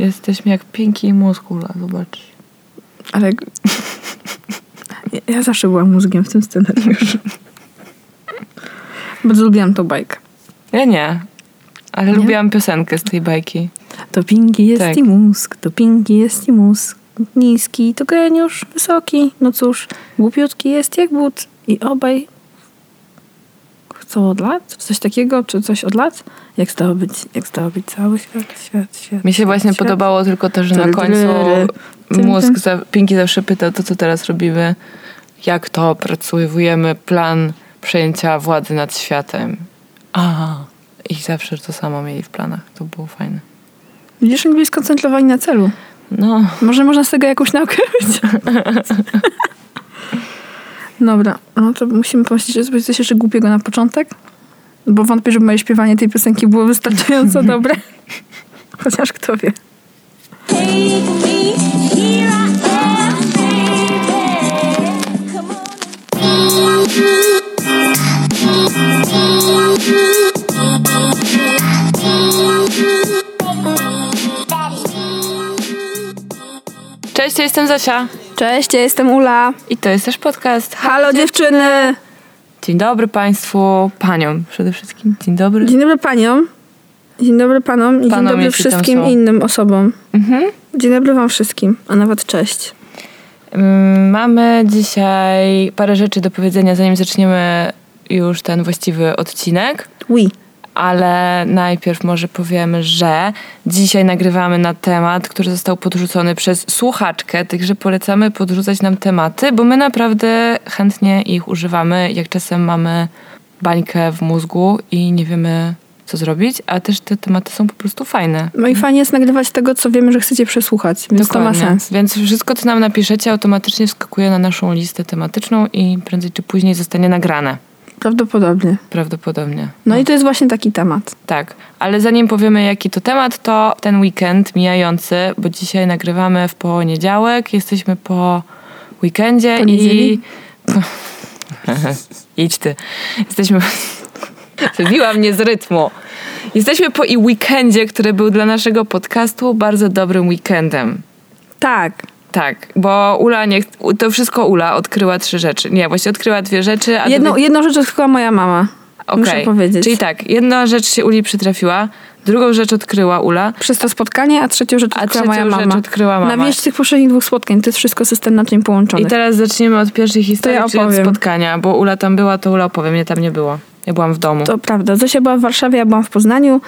Jesteśmy jak Pinki i Muskula, zobacz. Ale ja, zawsze byłam mózgiem w tym scenariuszu. Bardzo lubiłam tą bajkę. Ja nie, ale lubiłam piosenkę z tej bajki. To pinki jest Tak. i mózg, to pinki jest i mózg. Niski to geniusz, wysoki, no cóż, głupiutki jest jak but i obaj chcą od lat? Coś takiego, czy coś od lat? Jak zdobyć, jak zdobyć cały świat, świat, świat. Mi się właśnie świat. podobało tylko to, że na końcu mózg, za, Pinki zawsze pyta, to co teraz robimy, jak to opracowujemy plan przejęcia władzy nad światem. Aha. I zawsze to samo mieli w planach. To było fajne. Widzisz, oni byli skoncentrowani na celu. No, Może można z tego jakąś naukę wyciągnąć. Dobra, no to musimy pomyśleć, że zrobić coś jeszcze głupiego na początek. Bo wątpię, że moje śpiewanie tej piosenki było wystarczająco dobre. Chociaż kto wie. Cześć, ja jestem Zosia. Cześć, ja jestem Ula. I to jest też podcast. Halo dziewczyny! Dzień dobry Państwu, Paniom przede wszystkim. Dzień dobry. Dzień dobry paniom. Dzień dobry panom i Panom, dzień dobry jeśli tam wszystkim są. innym osobom. Mhm. Dzień dobry wam wszystkim, a nawet cześć. Mamy dzisiaj parę rzeczy do powiedzenia, zanim zaczniemy już ten właściwy odcinek. Oui. Ale najpierw może powiemy, że dzisiaj nagrywamy na temat, który został podrzucony przez słuchaczkę, także polecamy podrzucać nam tematy, bo my naprawdę chętnie ich używamy, jak czasem mamy bańkę w mózgu i nie wiemy, co zrobić, a też te tematy są po prostu fajne. No i fajnie jest nagrywać tego, co wiemy, że chcecie przesłuchać, więc to ma Dokładnie. sens. Więc wszystko, co nam napiszecie, automatycznie wskakuje na naszą listę tematyczną i prędzej czy później zostanie nagrane. Prawdopodobnie. Prawdopodobnie. No i to jest właśnie taki temat. Tak, ale zanim powiemy, jaki to temat, to ten weekend mijający, bo dzisiaj nagrywamy w poniedziałek, jesteśmy po weekendzie i. Idź ty. Jesteśmy. Wybiła mnie z rytmu. Jesteśmy po i weekendzie, który był dla naszego podcastu bardzo dobrym weekendem. Tak. Tak, bo Ula nie. To wszystko Ula odkryła trzy rzeczy. Nie, właśnie odkryła dwie rzeczy, a Jedną, dwie... jedną rzecz odkryła moja mama. Muszę Okej. powiedzieć. Czyli tak, jedna rzecz się Uli przytrafiła, drugą rzecz odkryła Ula, Przez to spotkanie, a trzecią rzecz A odkryła moja trzecią rzecz mama. odkryła mama. Na wieść tych poprzednich dwóch spotkań, to jest wszystko systematycznie połączone. I teraz zaczniemy od pierwszej historii, ja czyli od opowiem. spotkania, bo Ula tam była, to Ula opowie, mnie tam nie było. Ja byłam w domu. To prawda. Zosia była w Warszawie, ja byłam w Poznaniu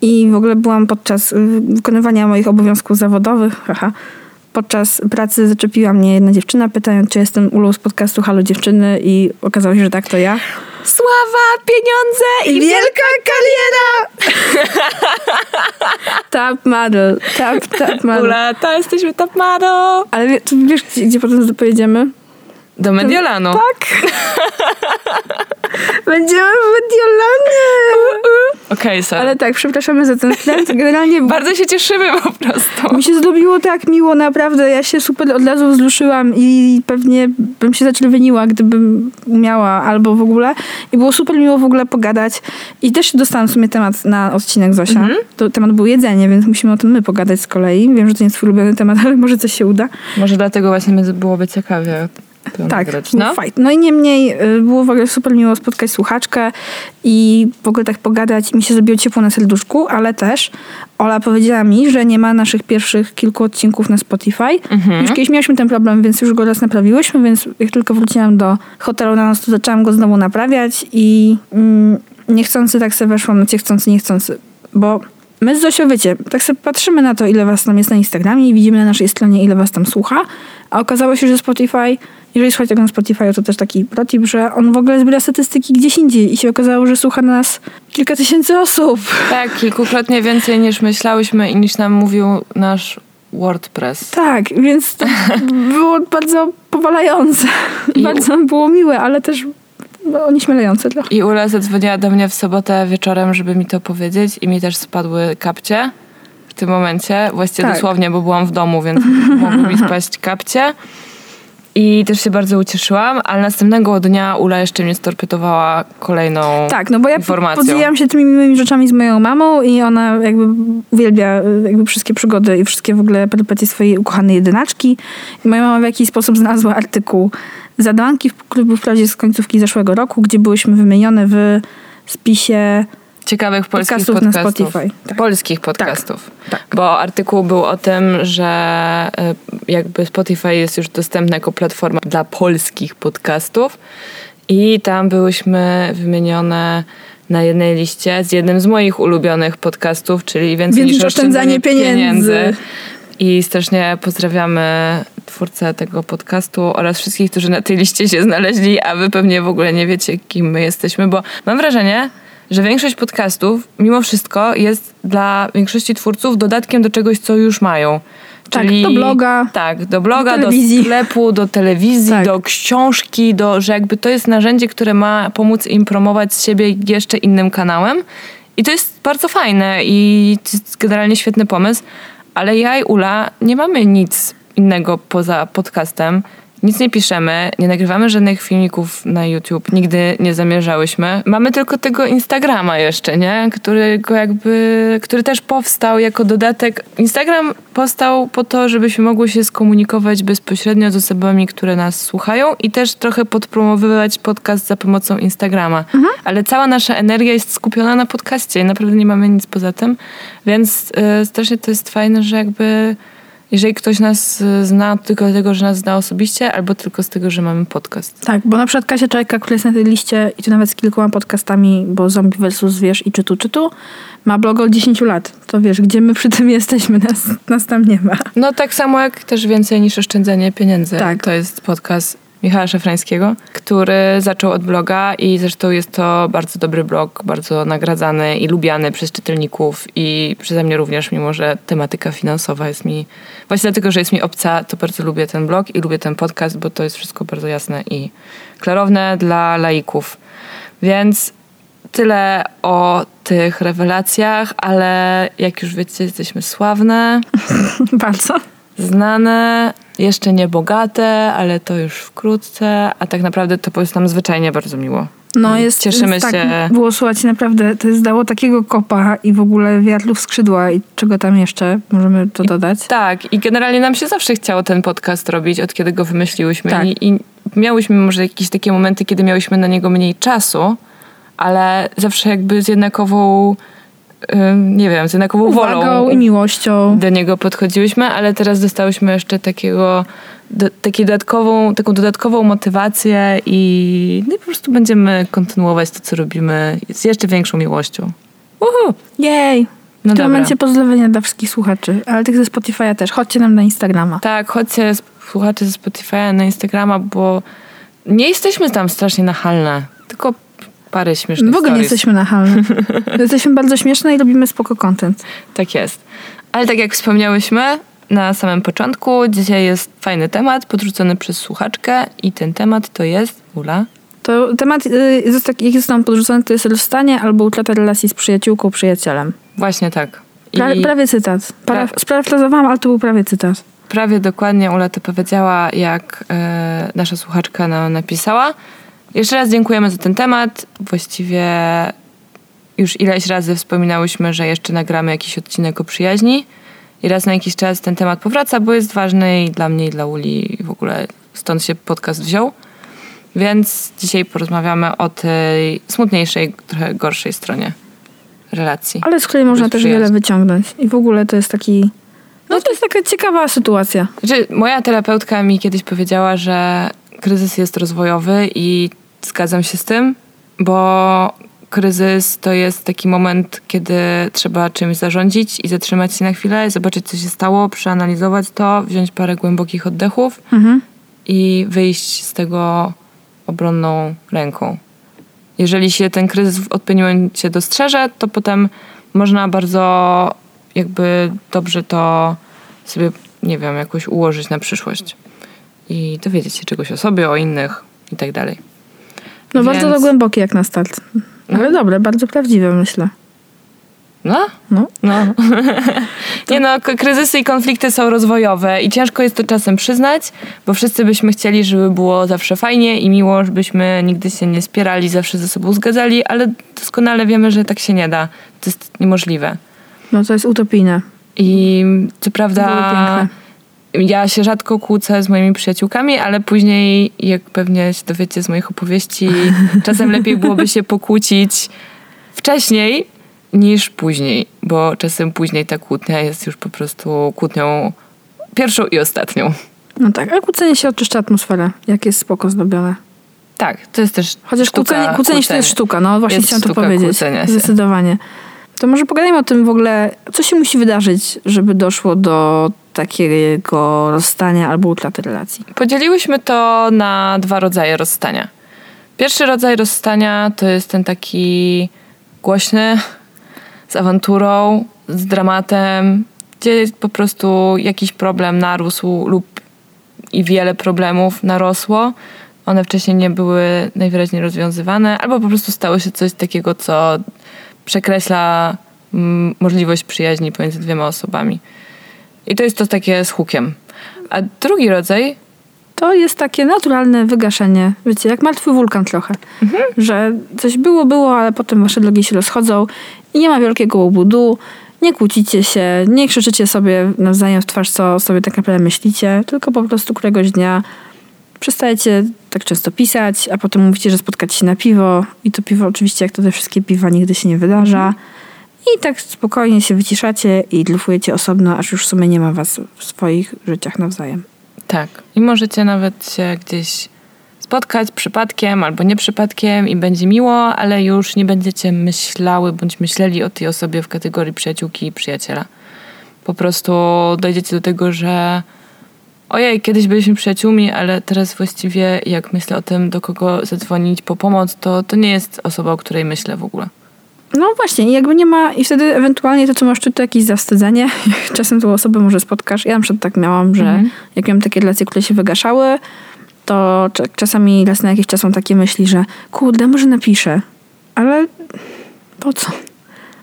i w ogóle byłam podczas wykonywania moich obowiązków zawodowych. Haha. Podczas pracy zaczepiła mnie jedna dziewczyna, pytając, czy jestem Ulą z podcastu Halo Dziewczyny i okazało się, że tak, to ja. Sława, pieniądze I wielka kariera! Top model, top, top model. Ula, to jesteśmy top model. Ale wiesz, gdzie, gdzie potem pojedziemy? Do Mediolanu. Tak! Będziemy w Mediolanie! Okej, sorry. Ale tak, przepraszamy za ten wtręt. Generalnie Bardzo się cieszymy po prostu. mi się zrobiło tak miło, naprawdę. Ja się super od razu wzruszyłam i pewnie bym się zaczerwieniła, gdybym umiała albo w ogóle. I było super miło w ogóle pogadać. I też dostałam w sumie temat na odcinek Zosia. Mhm. To temat był jedzenie, więc musimy o tym my pogadać z kolei. Wiem, że to nie jest twój ulubiony temat, ale może coś się uda. Może dlatego właśnie byłoby ciekawie Tak, no? fajt. No i niemniej y, było w ogóle super miło spotkać słuchaczkę i w ogóle tak pogadać. Mi się zrobiło ciepło na serduszku, ale też Ola powiedziała mi, że nie ma naszych pierwszych kilku odcinków na Spotify. Mhm. Już kiedyś mieliśmy ten problem, więc już go raz naprawiłyśmy, więc jak tylko wróciłam do hotelu na nas, to zaczęłam go znowu naprawiać i mm, niechcący tak sobie weszłam na ciechcący, niechcący, bo My z Zosią, wiecie, tak sobie patrzymy na to, ile was tam jest na Instagramie i widzimy na naszej stronie, ile was tam słucha, a okazało się, że Spotify, jeżeli słuchacie tego na Spotify, to też taki protip, że on w ogóle zbiera statystyki gdzieś indziej i się okazało, że słucha nas kilka tysięcy osób. Tak, kilkukrotnie więcej niż myślałyśmy i niż nam mówił nasz WordPress. Tak, więc to było bardzo powalające. I- Bardzo było miłe, ale też no, onieśmielające trochę. I Ula zadzwoniła do mnie w sobotę wieczorem, żeby mi to powiedzieć i mi też spadły kapcie w tym momencie. Właściwie Tak. dosłownie, bo byłam w domu, więc mogły mi spaść kapcie. I też się bardzo ucieszyłam, ale następnego dnia Ula jeszcze mnie storpedowała kolejną Tak, no bo ja informacją. podzieliłam się tymi miłymi rzeczami z moją mamą i ona jakby uwielbia y, jakby wszystkie przygody i wszystkie w ogóle perypetie swojej ukochanej jedynaczki. I moja mama w jakiś sposób znalazła artykuł Zadanki w klubu wprawdzie z końcówki zeszłego roku, gdzie byłyśmy wymienione w spisie ciekawych polskich Podcastów na podcastów. Spotify. Tak. Polskich podcastów. tak. Bo artykuł był o tym, że y, jakby Spotify jest już dostępny jako platforma dla polskich podcastów i tam byłyśmy wymienione na jednej liście z jednym z moich ulubionych podcastów, czyli Więcej, Więcej niż niż oszczędzanie pieniędzy. I strasznie pozdrawiamy twórcę tego podcastu oraz wszystkich, którzy na tej liście się znaleźli, a wy pewnie w ogóle nie wiecie, kim my jesteśmy, bo mam wrażenie, że większość podcastów mimo wszystko jest dla większości twórców dodatkiem do czegoś, co już mają. Tak, do bloga, Tak, do bloga, do do, sklepu, do telewizji, Tak. do książki, do, że jakby to jest narzędzie, które ma pomóc im promować siebie jeszcze innym kanałem. I to jest bardzo fajne i to jest generalnie świetny pomysł, ale ja i Ula nie mamy nic innego poza podcastem. Nic nie piszemy, nie nagrywamy żadnych filmików na YouTube, nigdy nie zamierzałyśmy. Mamy tylko tego Instagrama jeszcze, nie? Którego jakby, który też powstał jako dodatek. Instagram powstał po to, żebyśmy mogły się skomunikować bezpośrednio z osobami, które nas słuchają i też trochę podpromowywać podcast za pomocą Instagrama. Ale cała nasza energia jest skupiona na podcaście i naprawdę nie mamy nic poza tym, więc y, strasznie to jest fajne, że jakby jeżeli ktoś nas y, zna tylko dlatego, że nas zna osobiście, albo tylko z tego, że mamy podcast. Tak, bo na przykład Kasia Czajka, która jest na tej liście i to nawet z kilkoma podcastami, bo Zombie versus Wiesz i Czytu Czytu, ma blog od 10 lat. To wiesz, gdzie my przy tym jesteśmy, nas, nas tam nie ma. No tak samo jak też więcej niż oszczędzanie pieniędzy. Tak. To jest podcast Michała Szafrańskiego, który zaczął od bloga i zresztą jest to bardzo dobry blog, bardzo nagradzany i lubiany przez czytelników i przeze mnie również, mimo że tematyka finansowa jest mi, właśnie dlatego, że jest mi obca, to bardzo lubię ten blog i lubię ten podcast, bo to jest wszystko bardzo jasne i klarowne dla laików. Więc tyle o tych rewelacjach, ale jak już wiecie, jesteśmy sławne, Bardzo. Znane, jeszcze nie bogate, ale to już wkrótce, a tak naprawdę to jest nam zwyczajnie bardzo miło. No jest, Cieszymy jest, się. Tak, było słuchać naprawdę, to jest dało takiego kopa i w ogóle wiatru w skrzydła i czego tam jeszcze możemy to dodać. Tak, i generalnie nam się zawsze chciało ten podcast robić, od kiedy go wymyśliłyśmy. Tak. I, I miałyśmy może jakieś takie momenty, kiedy miałyśmy na niego mniej czasu, ale zawsze jakby z jednakową, nie wiem, z jednakową wolą Uwagą i miłością. do niego podchodziłyśmy, ale teraz dostałyśmy jeszcze takiego, do, takiej dodatkową, taką dodatkową motywację i, no i po prostu będziemy kontynuować to, co robimy z jeszcze większą miłością. Uhu. Jej! No w tym dobra. momencie pozdrowienia dla wszystkich słuchaczy, ale tych ze Spotify'a też. Chodźcie nam na Instagrama. Tak, chodźcie słuchacze ze Spotify'a na Instagrama, bo nie jesteśmy tam strasznie nachalne, tylko parę śmiesznych W ogóle nie jesteśmy nachalne. jesteśmy bardzo śmieszne i robimy spoko content. Tak jest. Ale tak jak wspomniałyśmy na samym początku, dzisiaj jest fajny temat podrzucony przez słuchaczkę i ten temat to jest, Ula, To temat, y, jest taki, jak jest nam podrzucony, to jest rozstanie albo utrata relacji z przyjaciółką, przyjacielem. właśnie tak. I Pra, prawie cytat. Pra- Sparafrazowałam, ale to był prawie cytat. prawie dokładnie Ula to powiedziała, jak e, nasza słuchaczka nam napisała. Jeszcze raz dziękujemy za ten temat. Właściwie już ileś razy wspominałyśmy, że jeszcze nagramy jakiś odcinek o przyjaźni. I raz na jakiś czas ten temat powraca, bo jest ważny i dla mnie, i dla Uli. I w ogóle stąd się podcast wziął. Więc dzisiaj porozmawiamy o tej smutniejszej, trochę gorszej stronie relacji. Ale z której można też wiele wyciągnąć. I w ogóle to jest taki... No to jest taka ciekawa sytuacja. Znaczy, moja terapeutka mi kiedyś powiedziała, że kryzys jest rozwojowy i zgadzam się z tym, bo kryzys to jest taki moment, kiedy trzeba czymś zarządzić i zatrzymać się na chwilę, zobaczyć, co się stało, przeanalizować to, wziąć parę głębokich oddechów Mhm. i wyjść z tego obronną ręką. Jeżeli się ten kryzys w odpowiednim momencie dostrzeże, to potem można bardzo jakby dobrze to sobie, nie wiem, jakoś ułożyć na przyszłość. I dowiedzieć się czegoś o sobie, o innych i tak dalej. No bardzo Więc- to głębokie jak na start. Ale dobre, bardzo prawdziwe myślę. No, No. no. Nie no, kryzysy i konflikty są rozwojowe i ciężko jest to czasem przyznać, bo wszyscy byśmy chcieli, żeby było zawsze fajnie i miło, żebyśmy nigdy się nie spierali, zawsze ze sobą zgadzali, ale doskonale wiemy, że tak się nie da. To jest niemożliwe. No to jest utopijne. I co prawda. Ja się rzadko kłócę z moimi przyjaciółkami, ale później, jak pewnie się dowiecie z moich opowieści, czasem lepiej byłoby się pokłócić wcześniej niż później, bo czasem później ta kłótnia jest już po prostu kłótnią pierwszą i ostatnią. No tak, ale kłócenie się oczyszcza atmosferę, jak jest spoko zdobione. Tak, to jest też Chociaż sztuka kłócenie, kłócenie się to jest sztuka, no właśnie Jest chciałam to powiedzieć. Zdecydowanie. To może pogadajmy o tym w ogóle, co się musi wydarzyć, żeby doszło do takiego rozstania albo utraty relacji. Podzieliłyśmy to na dwa rodzaje rozstania. Pierwszy rodzaj rozstania to jest ten taki głośny, z awanturą, z dramatem, gdzie po prostu jakiś problem narósł lub i wiele problemów narosło. One wcześniej nie były najwyraźniej rozwiązywane, albo po prostu stało się coś takiego, co przekreśla mm, możliwość przyjaźni pomiędzy dwiema osobami. I to jest to takie z hukiem. A drugi rodzaj To jest takie naturalne wygaszenie, wiecie, jak martwy wulkan trochę. Że coś było, było, ale potem wasze drogi się rozchodzą i nie ma wielkiego łobudu, nie kłócicie się, nie krzyczycie sobie nawzajem w twarz, co sobie tak naprawdę myślicie, tylko po prostu któregoś dnia przestajecie tak często pisać, a potem mówicie, że spotkacie się na piwo i to piwo oczywiście, jak to te wszystkie piwa, nigdy się nie wydarza. I tak spokojnie się wyciszacie i dlufujecie osobno, aż już w sumie nie ma was w swoich życiach nawzajem. Tak. I możecie nawet się gdzieś spotkać przypadkiem albo nie przypadkiem i będzie miło, ale już nie będziecie myślały bądź myśleli o tej osobie w kategorii przyjaciółki i przyjaciela. Po prostu dojdziecie do tego, że ojej, kiedyś byliśmy przyjaciółmi, ale teraz właściwie jak myślę o tym, do kogo zadzwonić po pomoc, to to nie jest osoba, o której myślę w ogóle. No właśnie, i jakby nie ma, i wtedy ewentualnie to, co masz czuć, to jakieś zawstydzenie. Czasem tą osobę może spotkasz. Ja na przykład tak miałam, że Mhm. jak miałam takie relacje, które się wygaszały, to cz- czasami raz na jakiś czas mam takie myśli, że kurde, może napiszę. Ale po co?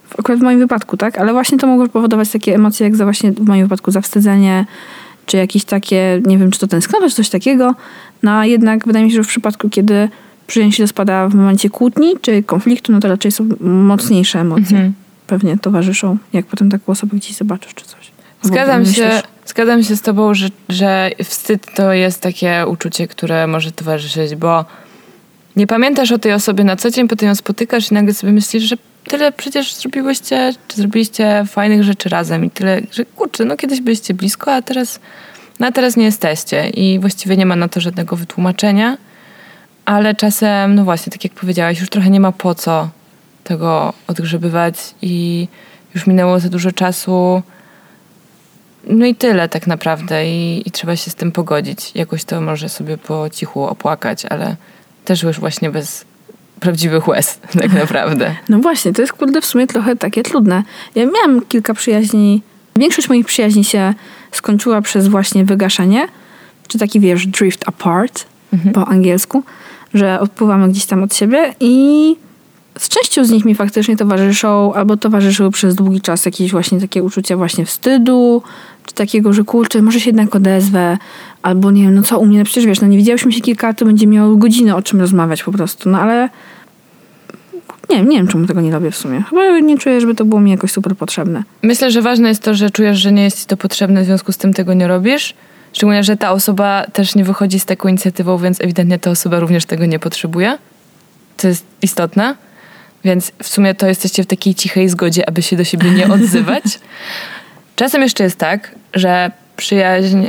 W- Akurat w moim wypadku, tak? Ale właśnie to mogło powodować takie emocje, jak za właśnie w moim wypadku zawstydzenie, czy jakieś takie, nie wiem, czy to tęsknota, czy coś takiego. No a jednak wydaje mi się, że w przypadku, kiedy przyjaźń rozpada w momencie kłótni, czy konfliktu, no to raczej są mocniejsze emocje. Mhm. Pewnie towarzyszą, jak potem taką osobę gdzieś zobaczysz, czy coś. Albo Zgadzam się, myślisz, zgadzam się z tobą, że, że wstyd to jest takie uczucie, które może towarzyszyć, bo nie pamiętasz o tej osobie na co dzień, potem ją spotykasz i nagle sobie myślisz, że tyle przecież zrobiłyście, czy zrobiliście fajnych rzeczy razem i tyle, że kurczę, no kiedyś byliście blisko, a teraz, no a teraz nie jesteście i właściwie nie ma na to żadnego wytłumaczenia, ale czasem, no właśnie, tak jak powiedziałaś, już trochę nie ma po co tego odgrzebywać i już minęło za dużo czasu, no i tyle tak naprawdę I, i trzeba się z tym pogodzić. Jakoś to może sobie po cichu opłakać, ale też już właśnie bez prawdziwych łez tak naprawdę. No właśnie, to jest kurde w sumie trochę takie trudne. Ja miałam kilka przyjaźni, większość moich przyjaźni się skończyła przez właśnie wygaszenie, czy taki wiesz, drift apart po angielsku, że odpływamy gdzieś tam od siebie i z częścią z nich mi faktycznie towarzyszą, albo towarzyszyły przez długi czas jakieś właśnie takie uczucia właśnie wstydu, czy takiego, że kurczę, może się jednak odezwę, albo nie wiem, no co u mnie, no przecież wiesz, no nie widziałyśmy się kilka lat, to będzie miał godzinę o czym rozmawiać po prostu, no ale nie wiem, nie wiem, czemu tego nie robię w sumie. Chyba nie czuję, żeby to było mi jakoś super potrzebne. Myślę, że ważne jest to, że czujesz, że nie jest ci to potrzebne, w związku z tym tego nie robisz. Szczególnie, że ta osoba też nie wychodzi z taką inicjatywą, więc ewidentnie ta osoba również tego nie potrzebuje. To jest istotne. Więc w sumie to jesteście w takiej cichej zgodzie, aby się do siebie nie odzywać. Czasem jeszcze jest tak, że przyjaźń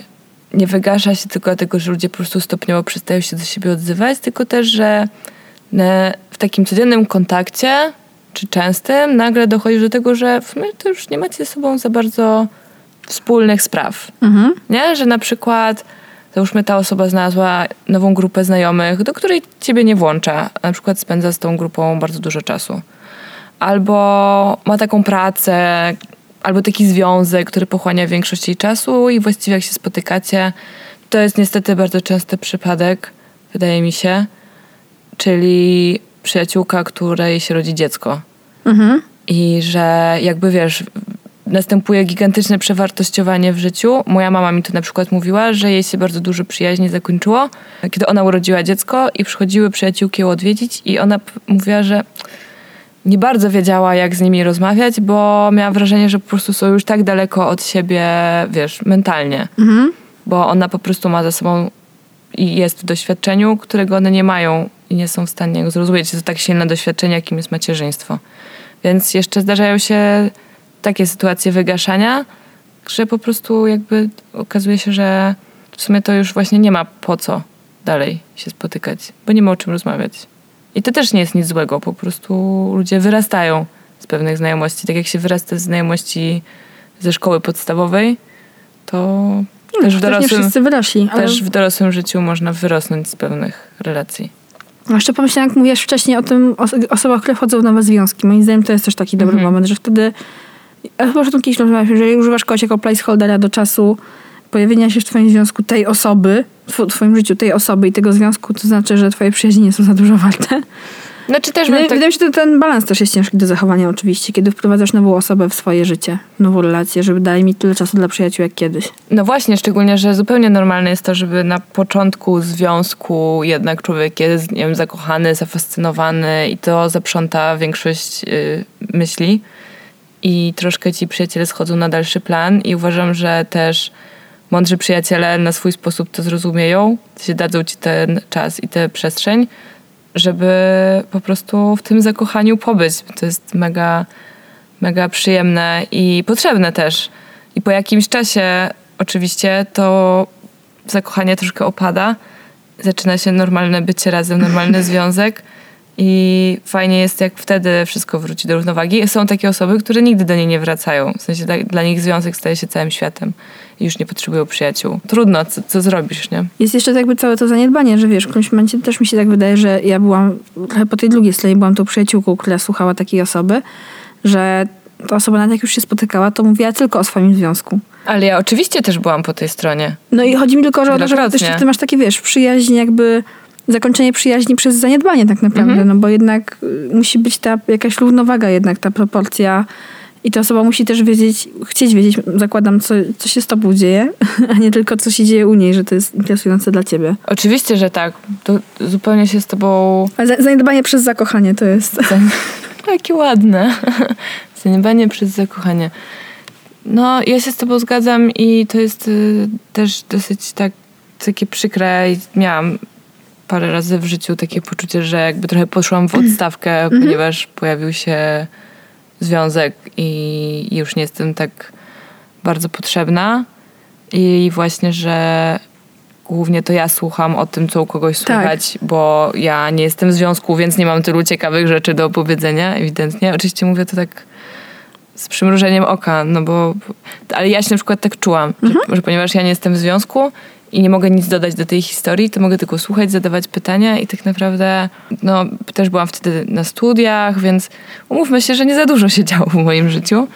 nie wygasza się tylko dlatego, że ludzie po prostu stopniowo przestają się do siebie odzywać, tylko też, że e, w takim codziennym kontakcie, czy częstym, nagle dochodzi do tego, że w sumie to już nie macie ze sobą za bardzo wspólnych spraw. Mhm. Nie? Że na przykład załóżmy ta osoba znalazła nową grupę znajomych, do której ciebie nie włącza, a na przykład spędza z tą grupą bardzo dużo czasu. Albo ma taką pracę, albo taki związek, który pochłania większość jej czasu i właściwie jak się spotykacie, to jest niestety bardzo częsty przypadek, wydaje mi się, czyli przyjaciółka, której się rodzi dziecko. Mhm. i że jakby wiesz, następuje gigantyczne przewartościowanie w życiu. Moja mama mi to na przykład mówiła, że jej się bardzo dużo przyjaźni zakończyło, kiedy ona urodziła dziecko i przychodziły przyjaciółki ją odwiedzić i ona mówiła, że nie bardzo wiedziała, jak z nimi rozmawiać, bo miała wrażenie, że po prostu są już tak daleko od siebie, wiesz, mentalnie. Bo ona po prostu ma za sobą i jest w doświadczeniu, którego one nie mają i nie są w stanie go zrozumieć. To tak silne doświadczenie, jakim jest macierzyństwo. Więc jeszcze zdarzają się takie sytuacje wygaszania, że po prostu jakby okazuje się, że w sumie to już właśnie nie ma po co dalej się spotykać, bo nie ma o czym rozmawiać. I to też nie jest nic złego, po prostu ludzie wyrastają z pewnych znajomości. Tak jak się wyrasta z znajomości ze szkoły podstawowej, to też w Też nie dorosłym, wszyscy wyrośli, ale... też w dorosłym życiu można wyrosnąć z pewnych relacji. A Jeszcze pomyślałam, jak mówiłaś wcześniej o tym os- osobach, które wchodzą w nowe związki. Moim zdaniem to jest też taki dobry moment, że wtedy, ja chyba już o tym kiedyś jeżeli używasz kogoś jako placeholdera do czasu pojawienia się w twoim związku tej osoby, w twoim życiu tej osoby i tego związku, to znaczy, że twoje przyjaźnie nie są za dużo warte. Znaczy też Wydaje, tak, wydaje mi się, że ten balans też jest ciężki do zachowania oczywiście, kiedy wprowadzasz nową osobę w swoje życie, nową relację, żeby dali mi tyle czasu dla przyjaciół jak kiedyś. No właśnie, szczególnie, że zupełnie normalne jest to, żeby na początku związku jednak człowiek jest, nie wiem, zakochany, zafascynowany i to zaprząta większość y, myśli i troszkę ci przyjaciele schodzą na dalszy plan i uważam, że też mądrzy przyjaciele na swój sposób to zrozumieją, się dadzą ci ten czas i tę przestrzeń, żeby po prostu w tym zakochaniu pobyć. To jest mega, mega przyjemne i potrzebne też. I po jakimś czasie oczywiście to zakochanie troszkę opada. Zaczyna się normalne bycie razem, normalny związek. I fajnie jest, jak wtedy wszystko wróci do równowagi. Są takie osoby, które nigdy do niej nie wracają. W sensie dla, dla nich związek staje się całym światem i już nie potrzebują przyjaciół. Trudno, co, co zrobisz, nie? Jest jeszcze jakby całe to zaniedbanie, że wiesz, w którymś momencie też mi się tak wydaje, że ja byłam trochę po tej drugiej stronie, byłam tą przyjaciółką, która słuchała takiej osoby, że ta osoba nawet jak już się spotykała, to mówiła tylko o swoim związku. Ale ja oczywiście też byłam po tej stronie. No i chodzi mi tylko o to, że jeszcze ty masz takie, wiesz, przyjaźń jakby zakończenie przyjaźni przez zaniedbanie tak naprawdę, Mhm. no bo jednak y, musi być ta jakaś równowaga jednak, ta proporcja i ta osoba musi też wiedzieć, chcieć wiedzieć, zakładam, co, co się z tobą dzieje, a nie tylko co się dzieje u niej, że to jest interesujące dla ciebie. Oczywiście, że tak. To zupełnie się z tobą Ale za- zaniedbanie przez zakochanie to jest... Jakie ładne. Zaniebanie przez zakochanie. No, ja się z tobą zgadzam i to jest y, też dosyć tak, takie przykre. I Miałam parę razy w życiu takie poczucie, że jakby trochę poszłam w odstawkę, ponieważ pojawił się związek i już nie jestem tak bardzo potrzebna. I właśnie, że głównie to ja słucham o tym, co u kogoś Tak. słychać, bo ja nie jestem w związku, więc nie mam tylu ciekawych rzeczy do opowiedzenia, ewidentnie. Oczywiście mówię to tak z przymrużeniem oka, no bo... Ale ja się na przykład tak czułam, że, że ponieważ ja nie jestem w związku i nie mogę nic dodać do tej historii, to mogę tylko słuchać, zadawać pytania i tak naprawdę no, też byłam wtedy na studiach, więc umówmy się, że nie za dużo się działo w moim życiu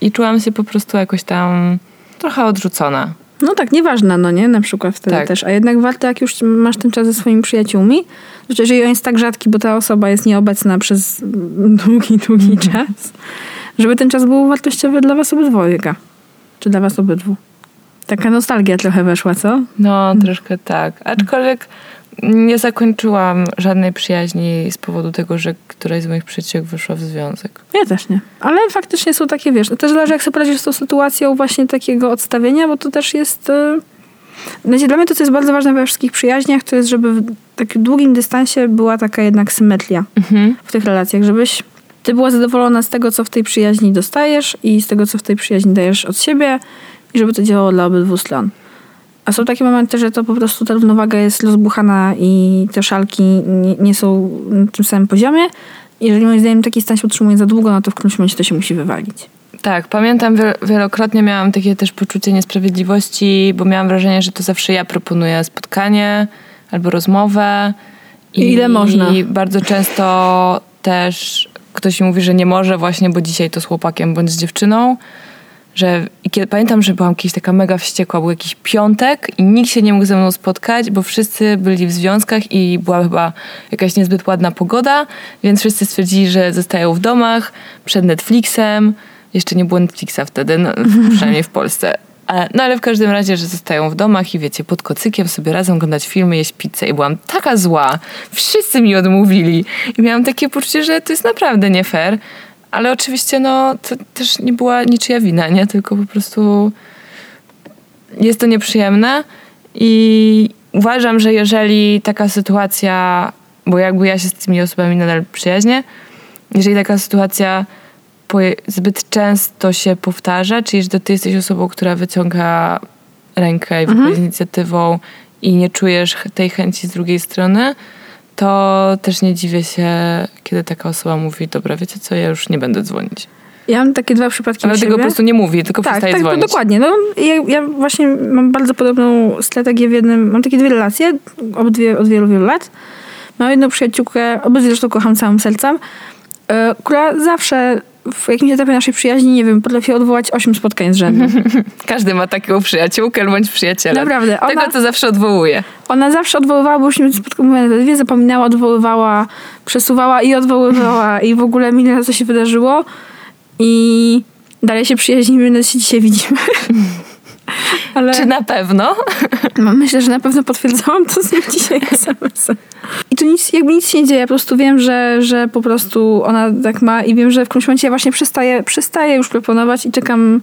i czułam się po prostu jakoś tam trochę odrzucona. No tak, nieważna, no nie? Na przykład wtedy Tak. też. A jednak warto, jak już masz ten czas ze swoimi przyjaciółmi, znaczy jeżeli on jest tak rzadki, bo ta osoba jest nieobecna przez długi, długi czas, żeby ten czas był wartościowy dla was obydwojga. Czy dla was obydwu. Taka nostalgia trochę weszła, co? No, troszkę tak. Aczkolwiek nie zakończyłam żadnej przyjaźni z powodu tego, że któraś z moich przyjaciółek wyszła w związek. Ja też nie. Ale faktycznie są takie, wiesz, też zależy, jak sobie poradzisz z tą sytuacją właśnie takiego odstawienia, bo to też jest... Znaczy, dla mnie to, co jest bardzo ważne we wszystkich przyjaźniach, to jest, żeby w takim długim dystansie była taka jednak symetria Mhm. w tych relacjach, żebyś ty była zadowolona z tego, co w tej przyjaźni dostajesz i z tego, co w tej przyjaźni dajesz od siebie i żeby to działało dla obydwu stron. A są takie momenty, że to po prostu ta równowaga jest rozbuchana i te szalki nie, nie są na tym samym poziomie. Jeżeli moim zdaniem taki stan się utrzymuje za długo, no to w którymś momencie to się musi wywalić. Tak, pamiętam wiel- wielokrotnie miałam takie też poczucie niesprawiedliwości, bo miałam wrażenie, że to zawsze ja proponuję spotkanie albo rozmowę. I ile można. I bardzo często też ktoś mi mówi, że nie może właśnie, bo dzisiaj to z chłopakiem bądź z dziewczyną. Że kiedy, pamiętam, że byłam kiedyś taka mega wściekła, był jakiś piątek i nikt się nie mógł ze mną spotkać, bo wszyscy byli w związkach i była chyba jakaś niezbyt ładna pogoda, więc wszyscy stwierdzili, że zostają w domach przed Netflixem. Jeszcze nie było Netflixa wtedy, no, przynajmniej w Polsce. No ale w każdym razie, że zostają w domach i wiecie, pod kocykiem sobie razem oglądać filmy, jeść pizzę i byłam taka zła. Wszyscy mi odmówili i miałam takie poczucie, że to jest naprawdę nie fair. Ale oczywiście no to też nie była niczyja wina, nie? Tylko po prostu jest to nieprzyjemne i uważam, że jeżeli taka sytuacja, bo jakby ja się z tymi osobami nadal przyjaźnię, jeżeli taka sytuacja zbyt często się powtarza, czyli że ty jesteś osobą, która wyciąga rękę i z inicjatywą i nie czujesz tej chęci z drugiej strony, to też nie dziwię się, kiedy taka osoba mówi, dobra, wiecie co, ja już nie będę dzwonić. Ja mam takie dwa przypadki Ale tego po prostu nie mówi, tylko tak, przestaje tak, dzwonić. dokładnie. No, ja, ja właśnie mam bardzo podobną strategię w jednym, mam takie dwie relacje, obydwie od wielu, wielu lat. Mam jedną przyjaciółkę, obydwie zresztą kocham całym sercem, e, która zawsze w jakimś etapie naszej przyjaźni, nie wiem, potrafi odwołać osiem spotkań z rzędu. Każdy ma taką przyjaciółkę bądź przyjaciela. Naprawdę, Tego, ona- co zawsze odwołuje. Ona zawsze odwoływała, bo już nie spotkała dwie, zapominała, odwoływała, przesuwała i odwoływała i w ogóle milion co się wydarzyło i dalej się przyjaźnimy, nawet się dzisiaj widzimy. Ale Czy na pewno? no, myślę, że na pewno potwierdzałam to z nią dzisiaj SMS-em. I tu nic, jakby nic się nie dzieje, ja po prostu wiem, że, że po prostu ona tak ma i wiem, że w którymś momencie ja właśnie przestaję, przestaję już proponować i czekam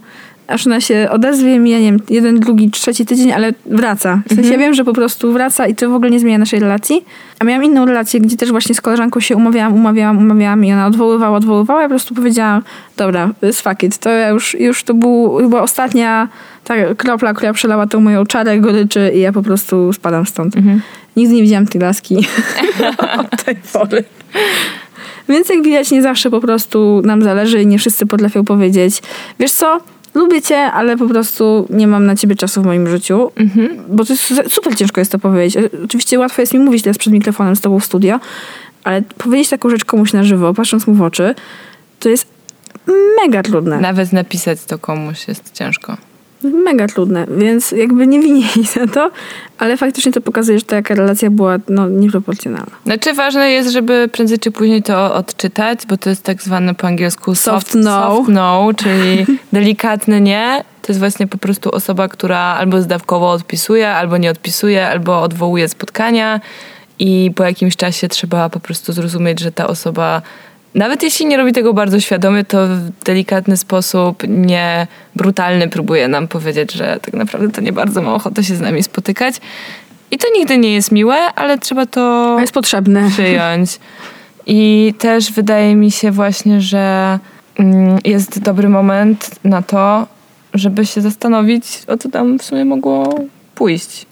aż ona się odezwie, mija, nie wiem, jeden, drugi, trzeci tydzień, ale wraca. W sensie ja wiem, że po prostu wraca i to w ogóle nie zmienia naszej relacji. A miałam inną relację, gdzie też właśnie z koleżanką się umawiałam, umawiałam, umawiałam i ona odwoływała, odwoływała. Ja po prostu powiedziałam, dobra, z fuck it. To ja już, już to był, była ostatnia ta kropla, która przelała tą moją czarę goryczy i ja po prostu spadam stąd. Nigdy nie widziałam tej laski od tej pory. Więc jak widać, nie zawsze po prostu nam zależy i nie wszyscy potrafią powiedzieć, wiesz co, lubię cię, ale po prostu nie mam na ciebie czasu w moim życiu. Bo to jest super ciężko jest to powiedzieć. E, Oczywiście łatwo jest mi mówić teraz przed mikrofonem z tobą w studio, ale powiedzieć taką rzecz komuś na żywo, patrząc mu w oczy, to jest mega trudne. Nawet napisać to komuś jest ciężko. Mega trudne, więc jakby nie winię jej za to, ale faktycznie to pokazuje, że taka relacja była no, nieproporcjonalna. Znaczy ważne jest, żeby prędzej czy później to odczytać, bo to jest tak zwane po angielsku Soft no. soft no czyli delikatne nie. To jest właśnie po prostu osoba, która albo zdawkowo odpisuje, albo nie odpisuje, albo odwołuje spotkania i po jakimś czasie trzeba po prostu zrozumieć, że ta osoba nawet jeśli nie robi tego bardzo świadomie, to w delikatny sposób, nie brutalny próbuje nam powiedzieć, że tak naprawdę to nie bardzo ma ochotę się z nami spotykać. I to nigdy nie jest miłe, ale trzeba to jest potrzebne. przyjąć. I też wydaje mi się właśnie, że mm, jest dobry moment na to, żeby się zastanowić, o co tam w sumie mogło pójść.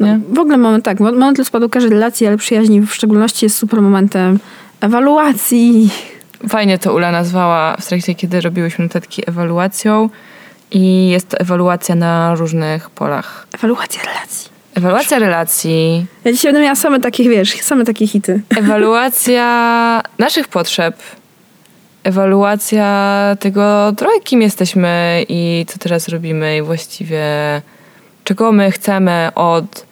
Nie? W ogóle moment tak, mo- moment rozpadu każdej relacji, ale przyjaźni w szczególności jest super momentem ewaluacji. Fajnie to Ula nazwała w trakcie, kiedy robiłyśmy notatki ewaluacją i jest to ewaluacja na różnych polach. Ewaluacja relacji. Ewaluacja relacji, Ja dzisiaj będę miała same takie, wiesz, same takie hity. ewaluacja naszych potrzeb, ewaluacja tego trochę kim jesteśmy i co teraz robimy i właściwie czego my chcemy od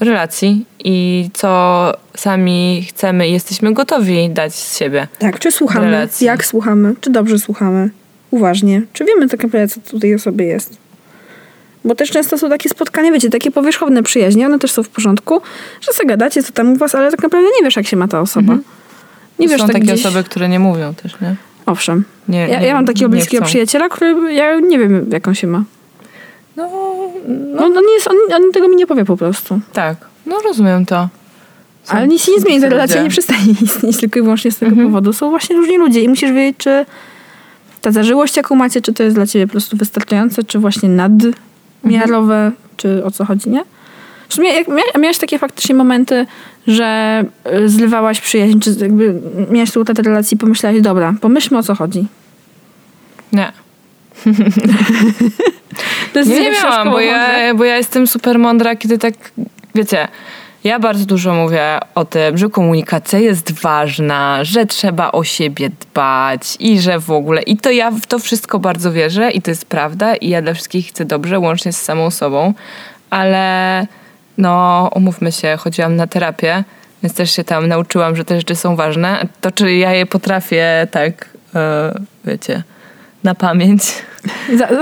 relacji i co sami chcemy i jesteśmy gotowi dać z siebie. Tak, czy słuchamy? Relacji. Jak słuchamy? Czy dobrze słuchamy? Uważnie. Czy wiemy tak naprawdę, co tu tej osoby jest? Bo też często są takie spotkania, wiecie, takie powierzchowne przyjaźnie, one też są w porządku, że sobie gadacie, co tam u was, ale tak naprawdę nie wiesz, jak się ma ta osoba. Nie wiesz, Są tak takie gdzieś... osoby, które nie mówią też, nie? Owszem. nie, Ja, nie ja mam takiego bliskiego przyjaciela, który ja nie wiem, jak on się ma. No, No, no nie jest, on, on tego mi nie powie po prostu. tak. No rozumiem to. Są- Ale nic się nie zmieni, ta relacja nie przestanie istnieć tylko i wyłącznie z tego Mhm. powodu. Są właśnie różni ludzie i musisz wiedzieć, czy ta zażyłość, jaką macie, czy to jest dla ciebie po prostu wystarczające, czy właśnie nadmiarowe, Mhm. czy o co chodzi, nie? W sumie jak miałeś takie faktycznie momenty, że y, zlywałaś przyjaźń, czy jakby miałeś tu utratę relacji i pomyślałaś, dobra, pomyślmy o co chodzi. Nie. To jest Nie, nie miałam, bo ja, bo ja jestem super mądra, kiedy tak, wiecie, Ja bardzo dużo mówię o tym, że komunikacja jest ważna, że trzeba o siebie dbać i że w ogóle. I to ja w to wszystko bardzo wierzę i to jest prawda i ja dla wszystkich chcę dobrze, łącznie z samą sobą, ale no umówmy się, chodziłam na terapię, więc też się tam nauczyłam, że te rzeczy są ważne. To, czy ja je potrafię tak, e, wiecie, na pamięć,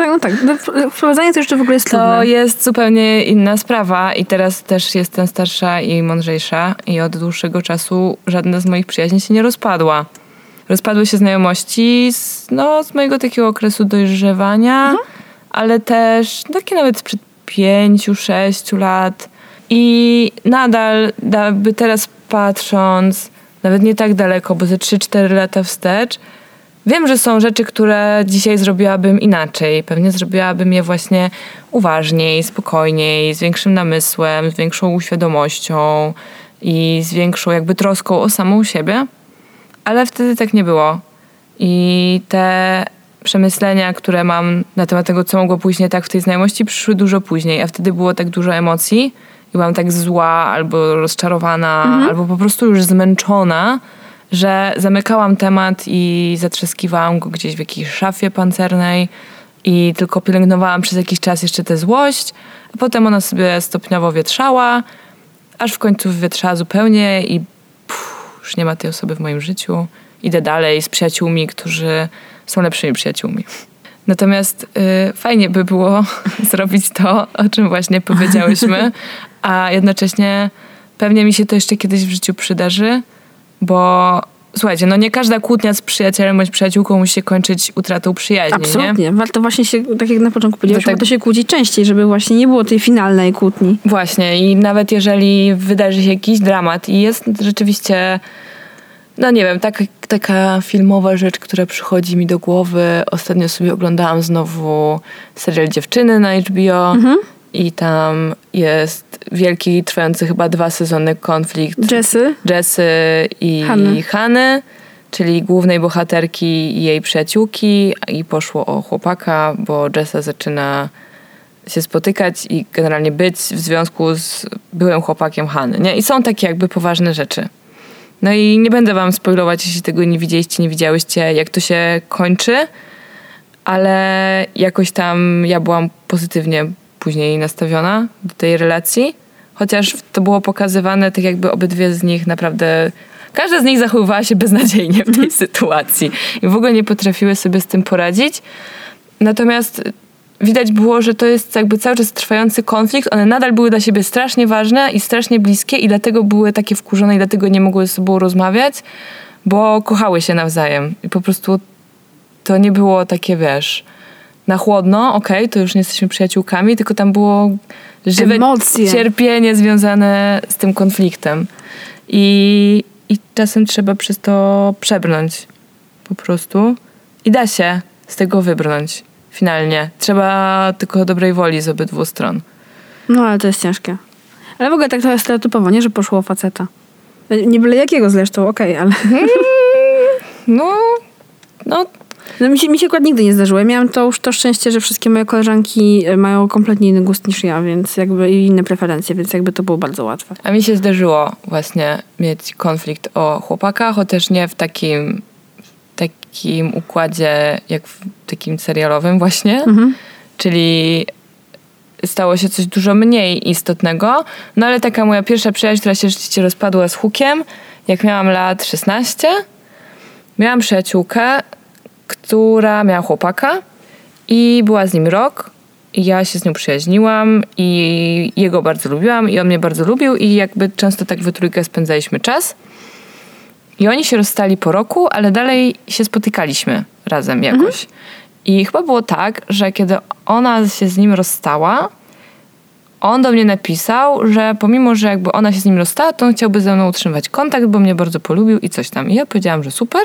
no tak, no, wprowadzanie to jeszcze w ogóle jest to trudne. jest zupełnie inna sprawa i teraz też jestem starsza i mądrzejsza i od dłuższego czasu żadna z moich przyjaźni się nie rozpadła. Rozpadły się znajomości z, no, z mojego takiego okresu dojrzewania, ale też takie nawet sprzed pięciu, sześciu lat. I nadal, jakby teraz patrząc, nawet nie tak daleko, bo ze 3-4 lata wstecz, Wiem, że są rzeczy, które dzisiaj zrobiłabym inaczej. Pewnie zrobiłabym je właśnie uważniej, spokojniej, z większym namysłem, z większą świadomością i z większą jakby troską o samą siebie. Ale wtedy tak nie było. I te przemyślenia, które mam na temat tego, co mogło pójść nie tak w tej znajomości, przyszły dużo później, a wtedy było tak dużo emocji i byłam tak zła albo rozczarowana, albo po prostu już zmęczona, że zamykałam temat i zatrzaskiwałam go gdzieś w jakiejś szafie pancernej i tylko pielęgnowałam przez jakiś czas jeszcze tę złość, a potem ona sobie stopniowo wietrzała, aż w końcu wywietrzała zupełnie i pff, już nie ma tej osoby w moim życiu. Idę dalej z przyjaciółmi, którzy są lepszymi przyjaciółmi. Natomiast y, fajnie by było zrobić to, o czym właśnie powiedziałyśmy, a jednocześnie pewnie mi się to jeszcze kiedyś w życiu przydarzy, bo słuchajcie, no nie każda kłótnia z przyjacielem bądź przyjaciółką musi się kończyć utratą przyjaźni, nie? Absolutnie. Warto właśnie się, tak jak na początku powiedziałeś, tak- warto się kłócić częściej, żeby właśnie nie było tej finalnej kłótni. Właśnie i nawet jeżeli wydarzy się jakiś dramat i jest rzeczywiście, no nie wiem, tak, taka filmowa rzecz, która przychodzi mi do głowy. Ostatnio sobie oglądałam znowu serial Dziewczyny na HBO i tam jest wielki, trwający chyba dwa sezony konflikt Jessy, Jessy i Hany. Hany. czyli głównej bohaterki i jej przyjaciółki i poszło o chłopaka, bo Jessa zaczyna się spotykać i generalnie być w związku z byłym chłopakiem Hany. Nie? I są takie jakby poważne rzeczy. No i nie będę wam spoilować, jeśli tego nie widzieliście, nie widziałyście, jak to się kończy, ale jakoś tam ja byłam pozytywnie później nastawiona do tej relacji, chociaż to było pokazywane tak jakby obydwie z nich naprawdę każda z nich zachowywała się beznadziejnie w tej sytuacji i w ogóle nie potrafiły sobie z tym poradzić. Natomiast widać było, że to jest jakby cały czas trwający konflikt. One nadal były dla siebie strasznie ważne i strasznie bliskie i dlatego były takie wkurzone i dlatego nie mogły ze sobą rozmawiać, bo kochały się nawzajem. I po prostu to nie było takie, wiesz, na chłodno, okej, to już nie jesteśmy przyjaciółkami, tylko tam było żywe Emocje. cierpienie związane z tym konfliktem. I, I czasem trzeba przez to przebrnąć po prostu i da się z tego wybrnąć finalnie. Trzeba tylko dobrej woli z obydwu stron. no ale to jest ciężkie. Ale w ogóle tak trochę stereotypowo, nie, że poszło faceta. Nie byle jakiego zresztą, okej, ale... No, no No mi się, mi się akurat nigdy nie zdarzyło. Ja miałam to już to szczęście, że wszystkie moje koleżanki e, mają kompletnie inny gust niż ja, więc jakby i inne preferencje, więc jakby to było bardzo łatwe. A mi się zdarzyło właśnie mieć konflikt o chłopaka, chociaż nie w takim, takim układzie jak w takim serialowym właśnie. Czyli stało się coś dużo mniej istotnego. No ale taka moja pierwsza przyjaźń, która się rzeczywiście rozpadła z hukiem, jak miałam lat 16, miałam przyjaciółkę, która miała chłopaka i była z nim rok. I ja się z nią przyjaźniłam i jego bardzo lubiłam i on mnie bardzo lubił i jakby często tak we trójkę spędzaliśmy czas. I oni się rozstali po roku, ale dalej się spotykaliśmy razem jakoś. I chyba było tak, że kiedy ona się z nim rozstała, on do mnie napisał, że pomimo, że jakby ona się z nim rozstała, to on chciałby ze mną utrzymywać kontakt, bo mnie bardzo polubił i coś tam. I ja powiedziałam, że super.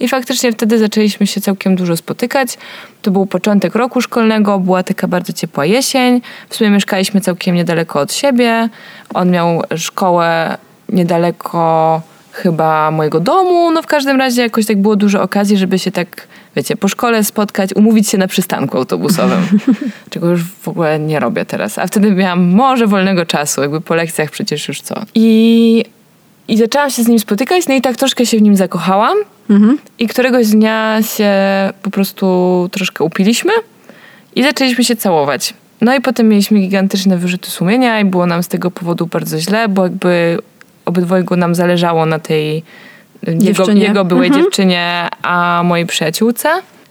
I faktycznie wtedy zaczęliśmy się całkiem dużo spotykać. To był początek roku szkolnego, była taka bardzo ciepła jesień. W sumie mieszkaliśmy całkiem niedaleko od siebie. On miał szkołę niedaleko chyba mojego domu. No w każdym razie jakoś tak było dużo okazji, żeby się tak, wiecie, po szkole spotkać, umówić się na przystanku autobusowym. czego już w ogóle nie robię teraz. A wtedy miałam może wolnego czasu, jakby po lekcjach przecież już co. I, i zaczęłam się z nim spotykać, no i tak troszkę się w nim zakochałam. I któregoś dnia się po prostu troszkę upiliśmy i zaczęliśmy się całować. No i potem mieliśmy gigantyczne wyrzuty sumienia i było nam z tego powodu bardzo źle, bo jakby obydwojgu nam zależało na tej jego, jego byłej dziewczynie, a mojej przyjaciółce.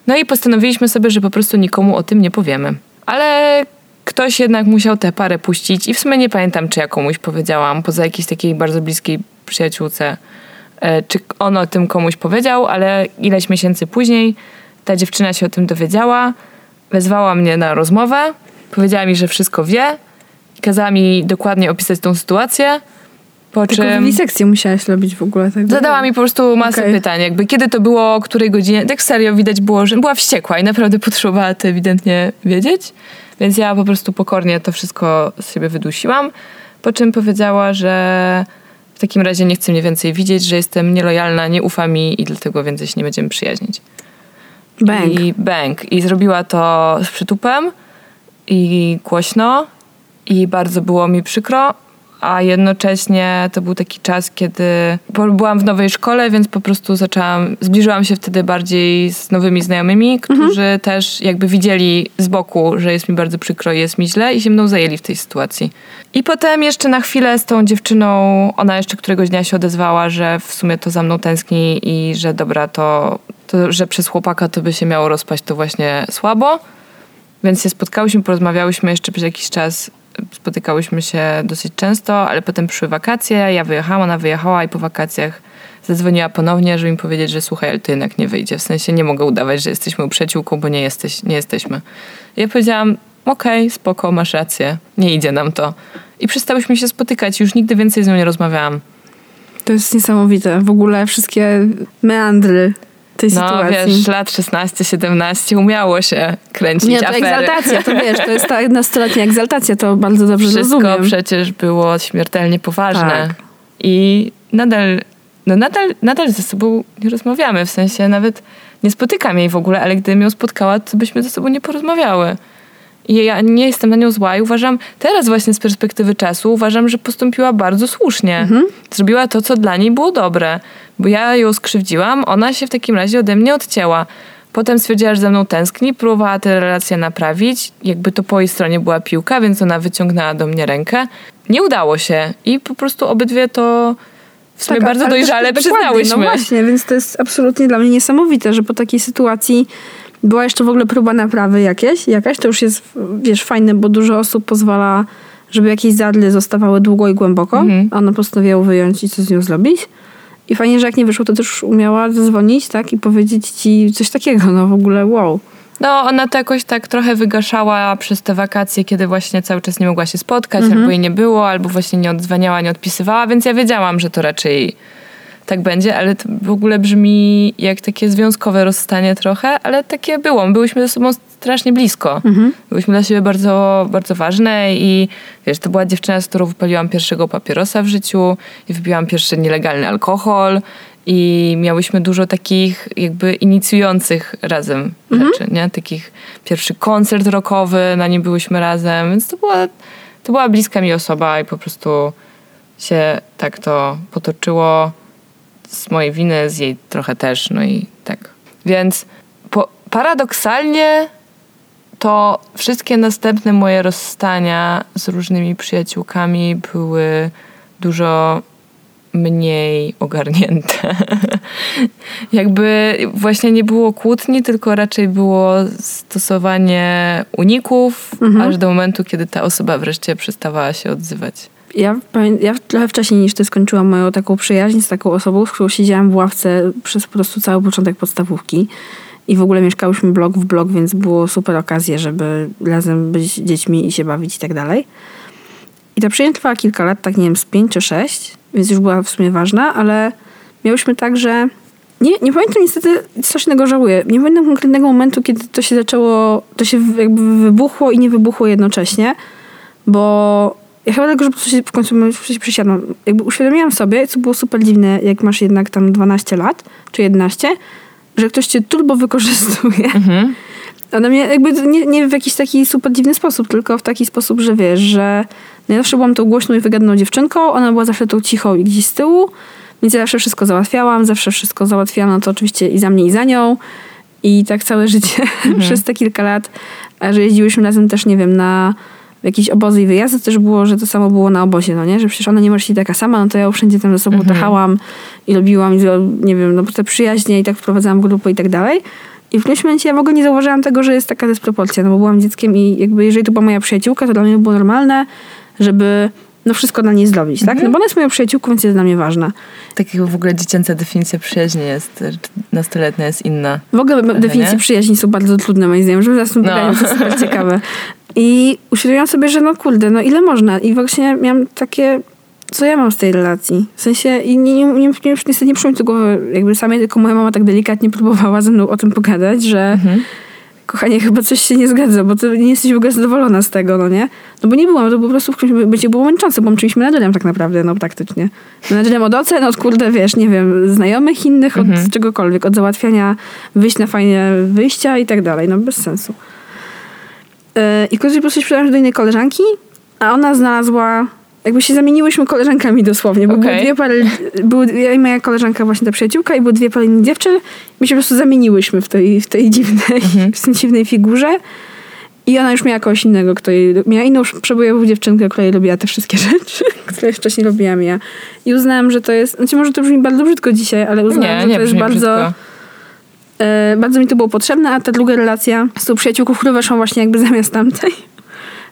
No i postanowiliśmy sobie, że po prostu nikomu o tym nie powiemy. Ale ktoś jednak musiał tę parę puścić i w sumie nie pamiętam, czy ja komuś powiedziałam, poza jakiejś takiej bardzo bliskiej przyjaciółce, e, czy on o tym komuś powiedział, ale ileś miesięcy później ta dziewczyna się o tym dowiedziała, wezwała mnie na rozmowę, powiedziała mi, że wszystko wie kazała mi dokładnie opisać tą sytuację, po Tylko czym... musiałaś robić w ogóle. Tak Zadała mi po prostu masę Okej. pytań, jakby kiedy to było, o której godzinie. Tak serio widać było, że była wściekła i naprawdę potrzebowała to ewidentnie wiedzieć. Więc ja po prostu pokornie to wszystko z siebie wydusiłam. Po czym powiedziała, że w takim razie nie chce mnie więcej widzieć, że jestem nielojalna, nie ufa mi i dlatego więcej się nie będziemy przyjaźnić. Bang. I bang. I zrobiła to z przytupem i głośno i bardzo było mi przykro, a jednocześnie to był taki czas, kiedy byłam w nowej szkole, więc po prostu zaczęłam, zbliżyłam się wtedy bardziej z nowymi znajomymi, którzy też jakby widzieli z boku, że jest mi bardzo przykro i jest mi źle i się mną zajęli w tej sytuacji. I potem jeszcze na chwilę z tą dziewczyną, ona jeszcze któregoś dnia się odezwała, że w sumie to za mną tęskni i że dobra, to, to że przez chłopaka to by się miało rozpaść, to właśnie słabo. Więc się spotkałyśmy, porozmawiałyśmy jeszcze przez jakiś czas. Spotykałyśmy się dosyć często, ale potem przyszły wakacje, ja wyjechałam, ona wyjechała i po wakacjach zadzwoniła ponownie, żeby mi powiedzieć, że słuchaj, ale to jednak nie wyjdzie. W sensie nie mogę udawać, że jesteśmy przyjaciółką, bo nie, jesteś, nie jesteśmy. I ja powiedziałam, okej, spoko, masz rację, nie idzie nam to. I przestałyśmy się spotykać, już nigdy więcej z nią nie rozmawiałam. To jest niesamowite. W ogóle wszystkie meandry tej No sytuacji. wiesz, lat 16-17 umiało się kręcić nie, to afery. egzaltacja, to wiesz, to jest ta nastoletnia egzaltacja, to bardzo dobrze Wszystko rozumiem. przecież było śmiertelnie poważne. Tak. I nadal, no nadal, nadal ze sobą nie rozmawiamy. W sensie nawet nie spotykam jej w ogóle, ale gdybym ją spotkała, to byśmy ze sobą nie porozmawiały. I ja nie jestem na nią zła i uważam, teraz właśnie z perspektywy czasu, uważam, że postąpiła bardzo słusznie. Mhm. Zrobiła to, co dla niej było dobre. Bo ja ją skrzywdziłam, ona się w takim razie ode mnie odcięła. Potem stwierdziła, że ze mną tęskni, próbowała tę relację naprawić. Jakby to po jej stronie była piłka, więc ona wyciągnęła do mnie rękę. Nie udało się i po prostu obydwie to w sumie Tak, bardzo dojrzale dokładnie, przyznałyśmy. No właśnie, więc to jest absolutnie dla mnie niesamowite, że po takiej sytuacji była jeszcze w ogóle próba naprawy jakieś, jakaś, to już jest, wiesz, fajne, bo dużo osób pozwala, żeby jakieś zadle zostawały długo i głęboko, Mhm. a ona postanowiła wyjąć i co z nią zrobić. I fajnie, że jak nie wyszło, to też umiała zadzwonić, tak, i powiedzieć ci coś takiego, no w ogóle wow. No, ona to jakoś tak trochę wygaszała przez te wakacje, kiedy właśnie cały czas nie mogła się spotkać, albo jej nie było, albo właśnie nie odzwaniała, nie odpisywała, więc ja wiedziałam, że to raczej tak będzie, ale to w ogóle brzmi jak takie związkowe rozstanie trochę, ale takie było. My Byłyśmy ze sobą strasznie blisko. Byłyśmy dla siebie bardzo, bardzo ważne i wiesz, to była dziewczyna, z którą wypaliłam pierwszego papierosa w życiu i wypiłam pierwszy nielegalny alkohol i miałyśmy dużo takich jakby inicjujących razem rzeczy, nie? Takich pierwszy koncert rockowy, na nim byłyśmy razem, więc to była, to była bliska mi osoba i po prostu się tak to potoczyło z mojej winy, z jej trochę też, no i tak. Więc po, paradoksalnie to wszystkie następne moje rozstania z różnymi przyjaciółkami były dużo mniej ogarnięte. Jakby właśnie nie było kłótni, tylko raczej było stosowanie uników, aż do momentu, kiedy ta osoba wreszcie przestawała się odzywać. Ja, ja trochę wcześniej niż ty skończyłam moją taką przyjaźń z taką osobą, z którą siedziałam w ławce przez po prostu cały początek podstawówki. I w ogóle mieszkałyśmy blok w blok, więc było super okazje, żeby razem być dziećmi i się bawić i tak dalej. I ta przyjaźń trwała kilka lat, tak nie wiem, z pięć czy sześć, więc już była w sumie ważna, ale miałyśmy tak, że nie, nie pamiętam niestety, strasznego żałuję. Nie pamiętam konkretnego momentu, kiedy to się zaczęło, to się jakby wybuchło i nie wybuchło jednocześnie, bo ja chyba dlatego, że się w końcu przysiadłam. Jakby uświadomiłam sobie, co było super dziwne, jak masz jednak tam 12 lat, czy 11, że ktoś cię turbo wykorzystuje. Mhm. Ona mnie jakby nie, nie w jakiś taki super dziwny sposób, tylko w taki sposób, że wiesz, że no ja zawsze byłam tą głośną i wygadną dziewczynką, ona była zawsze tą cichą i gdzieś z tyłu, więc ja zawsze wszystko załatwiałam, zawsze wszystko załatwiałam, no to oczywiście i za mnie i za nią i tak całe życie przez te kilka lat, że jeździłyśmy razem też, nie wiem, na jakieś obozy i wyjazdy, to też było, że to samo było na obozie, no nie? Że przecież ona nie może siedzieć taka sama, no to ja wszędzie tam ze sobą tachałam i lubiłam i nie wiem, no te przyjaźnie i tak wprowadzałam grupy i tak dalej. I w którymś momencie ja w ogóle nie zauważyłam tego, że jest taka dysproporcja, no bo byłam dzieckiem i jakby jeżeli to była moja przyjaciółka, to dla mnie było normalne, żeby no wszystko dla niej zrobić, tak? No bo ona jest moją przyjaciółką, więc jest dla mnie ważna. Tak jak w ogóle dziecięca definicja przyjaźni jest, nastoletnia jest inna. W ogóle definicje nie? przyjaźni są bardzo trudne, moim zdaniem, żeby zaraz No. no. to jest super ciekawe. I uświadomiłam sobie, że no kurde, no ile można? I właśnie miałam takie, co ja mam z tej relacji? W sensie, i nie, nie, nie, nie, niestety nie przyszło mi do głowy jakby samej, tylko moja mama tak delikatnie próbowała ze mną o tym pogadać, że kochanie, chyba coś się nie zgadza, bo ty nie jesteś w ogóle zadowolona z tego, no nie? No bo nie byłam, to po prostu w którymś będzie było męczące, bo czymś menadżerem tak naprawdę, no praktycznie. Menadżerem od ocen, od kurde, wiesz, nie wiem, znajomych innych, od czegokolwiek, od załatwiania wyjść na fajne wyjścia i tak dalej, no bez sensu. Yy, I kiedyś po prostu się przydałam do innej koleżanki, a ona znalazła, jakby się zamieniłyśmy koleżankami dosłownie, bo były Okej. dwie pary, były, ja i moja koleżanka właśnie ta przyjaciółka i były dwie pary dziewczyn. My się po prostu zamieniłyśmy w tej, w tej dziwnej, w tej dziwnej figurze. I ona już miała kogoś innego, kto jej, miała inną przebojową dziewczynkę, która jej robiła te wszystkie rzeczy, które wcześniej robiłam ja. I uznałam, że to jest, znaczy może to brzmi bardzo brzydko dzisiaj, ale uznałam, Nie, że nie to jest bardzo... brzydko. E, bardzo mi to było potrzebne, a ta druga relacja z tą przyjaciółką, która weszła właśnie jakby zamiast tamtej,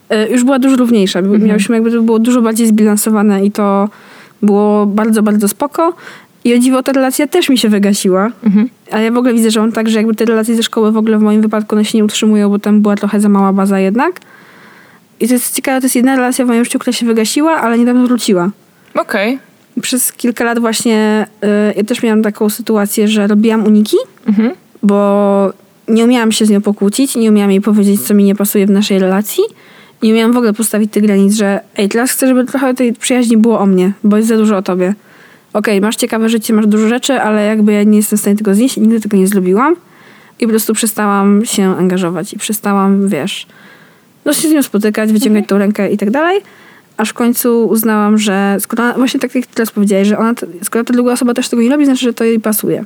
e, już była dużo równiejsza. By- Miałyśmy jakby to było dużo bardziej zbilansowane i to było bardzo, bardzo spoko. I o dziwo ta relacja też mi się wygasiła. Ale ja w ogóle widzę, że on tak, że jakby te relacje ze szkoły w ogóle w moim wypadku one się nie utrzymują, bo tam była trochę za mała baza jednak. I to jest ciekawe, to jest jedna relacja w moim życiu, która się wygasiła, ale niedawno wróciła. Okej. Przez kilka lat właśnie y, ja też miałam taką sytuację, że robiłam uniki, bo nie umiałam się z nią pokłócić, nie umiałam jej powiedzieć, co mi nie pasuje w naszej relacji. Nie umiałam w ogóle postawić tych granic, że ej, teraz chcę, żeby trochę tej przyjaźni było o mnie, bo jest za dużo o tobie. Okej, masz ciekawe życie, masz dużo rzeczy, ale jakby ja nie jestem w stanie tego znieść nigdy tego nie zrobiłam. I po prostu przestałam się angażować i przestałam, wiesz, no się z nią spotykać, wyciągać tą rękę i tak dalej. Aż w końcu uznałam, że skoro ona, właśnie tak jak teraz powiedziałeś, że ona, skoro ta druga osoba też tego nie robi, znaczy, że to jej pasuje.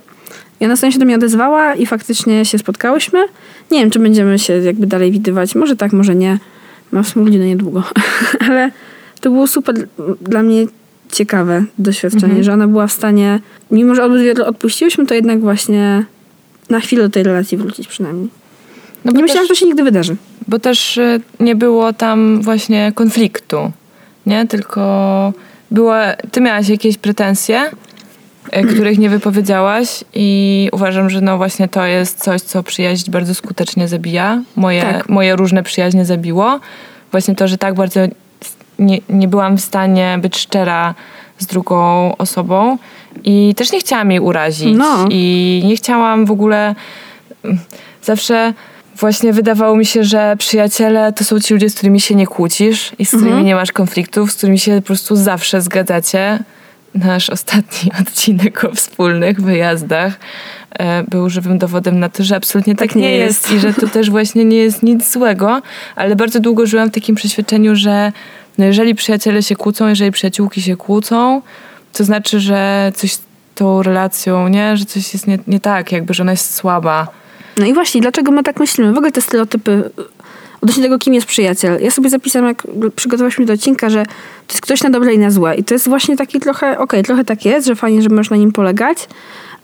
I ona sobie się do mnie odezwała i faktycznie się spotkałyśmy. Nie wiem, czy będziemy się jakby dalej widywać. Może tak, może nie. Mam w sumie rodzinę niedługo. Ale to było super dla mnie ciekawe doświadczenie, że ona była w stanie, mimo że obydwie odpuściłyśmy, to jednak właśnie na chwilę do tej relacji wrócić przynajmniej. No nie myślałam, że to się nigdy wydarzy. bo też y, nie było tam właśnie konfliktu, nie? Tylko była, ty miałaś jakieś pretensje, y, których nie wypowiedziałaś i uważam, że no właśnie to jest coś, co przyjaźń bardzo skutecznie zabija. Moje, Tak. moje różne przyjaźnie zabiło. Właśnie to, że tak bardzo nie, nie byłam w stanie być szczera z drugą osobą i też nie chciałam jej urazić. No. I nie chciałam w ogóle zawsze właśnie wydawało mi się, że przyjaciele to są ci ludzie, z którymi się nie kłócisz i z którymi nie masz konfliktów, z którymi się po prostu zawsze zgadzacie. Nasz ostatni odcinek o wspólnych wyjazdach e, był żywym dowodem na to, że absolutnie tak, nie, nie jest. jest. i że to też właśnie nie jest nic złego, ale bardzo długo żyłam w takim przeświadczeniu, że no jeżeli przyjaciele się kłócą, jeżeli przyjaciółki się kłócą, to znaczy, że coś z tą relacją, nie? Że coś jest nie, nie tak, jakby, że ona jest słaba. No i właśnie, dlaczego my tak myślimy? W ogóle te stereotypy odnośnie tego, kim jest przyjaciel. Ja sobie zapisałam, jak przygotowałyśmy do odcinka, że to jest ktoś na dobre i na złe. I to jest właśnie taki trochę, okej, trochę tak jest, że fajnie, że możesz na nim polegać,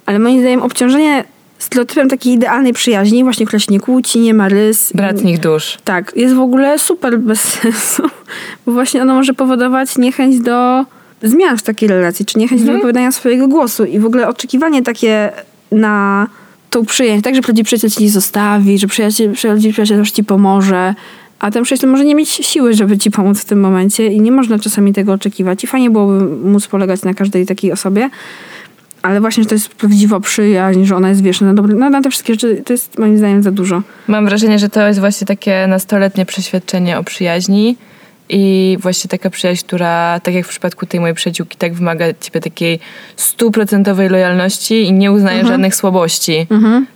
ale moim zdaniem obciążenie stereotypem takiej idealnej przyjaźni, właśnie która się nie kłóci, nie ma rys. Bratnich dusz. Tak, jest w ogóle super bez sensu, bo właśnie ono może powodować niechęć do zmian w takiej relacji, czy niechęć do wypowiadania swojego głosu i w ogóle oczekiwanie takie na tą przyjaźń, tak, że prawdziwy przyjaciel ci zostawi, że przyjaciel, prawdziwy przyjaciel też ci pomoże, a ten przyjaciel może nie mieć siły, żeby ci pomóc w tym momencie i nie można czasami tego oczekiwać i fajnie byłoby móc polegać na każdej takiej osobie, ale właśnie, że to jest prawdziwa przyjaźń, że ona jest, wiesz, na, dobre, na te wszystkie rzeczy, to jest moim zdaniem za dużo. Mam wrażenie, że to jest właśnie takie nastoletnie przeświadczenie o przyjaźni I właśnie taka przyjaźń, która, tak jak w przypadku tej mojej przyjaciółki, tak wymaga ciebie takiej stuprocentowej lojalności i nie uznaje Mhm. żadnych słabości.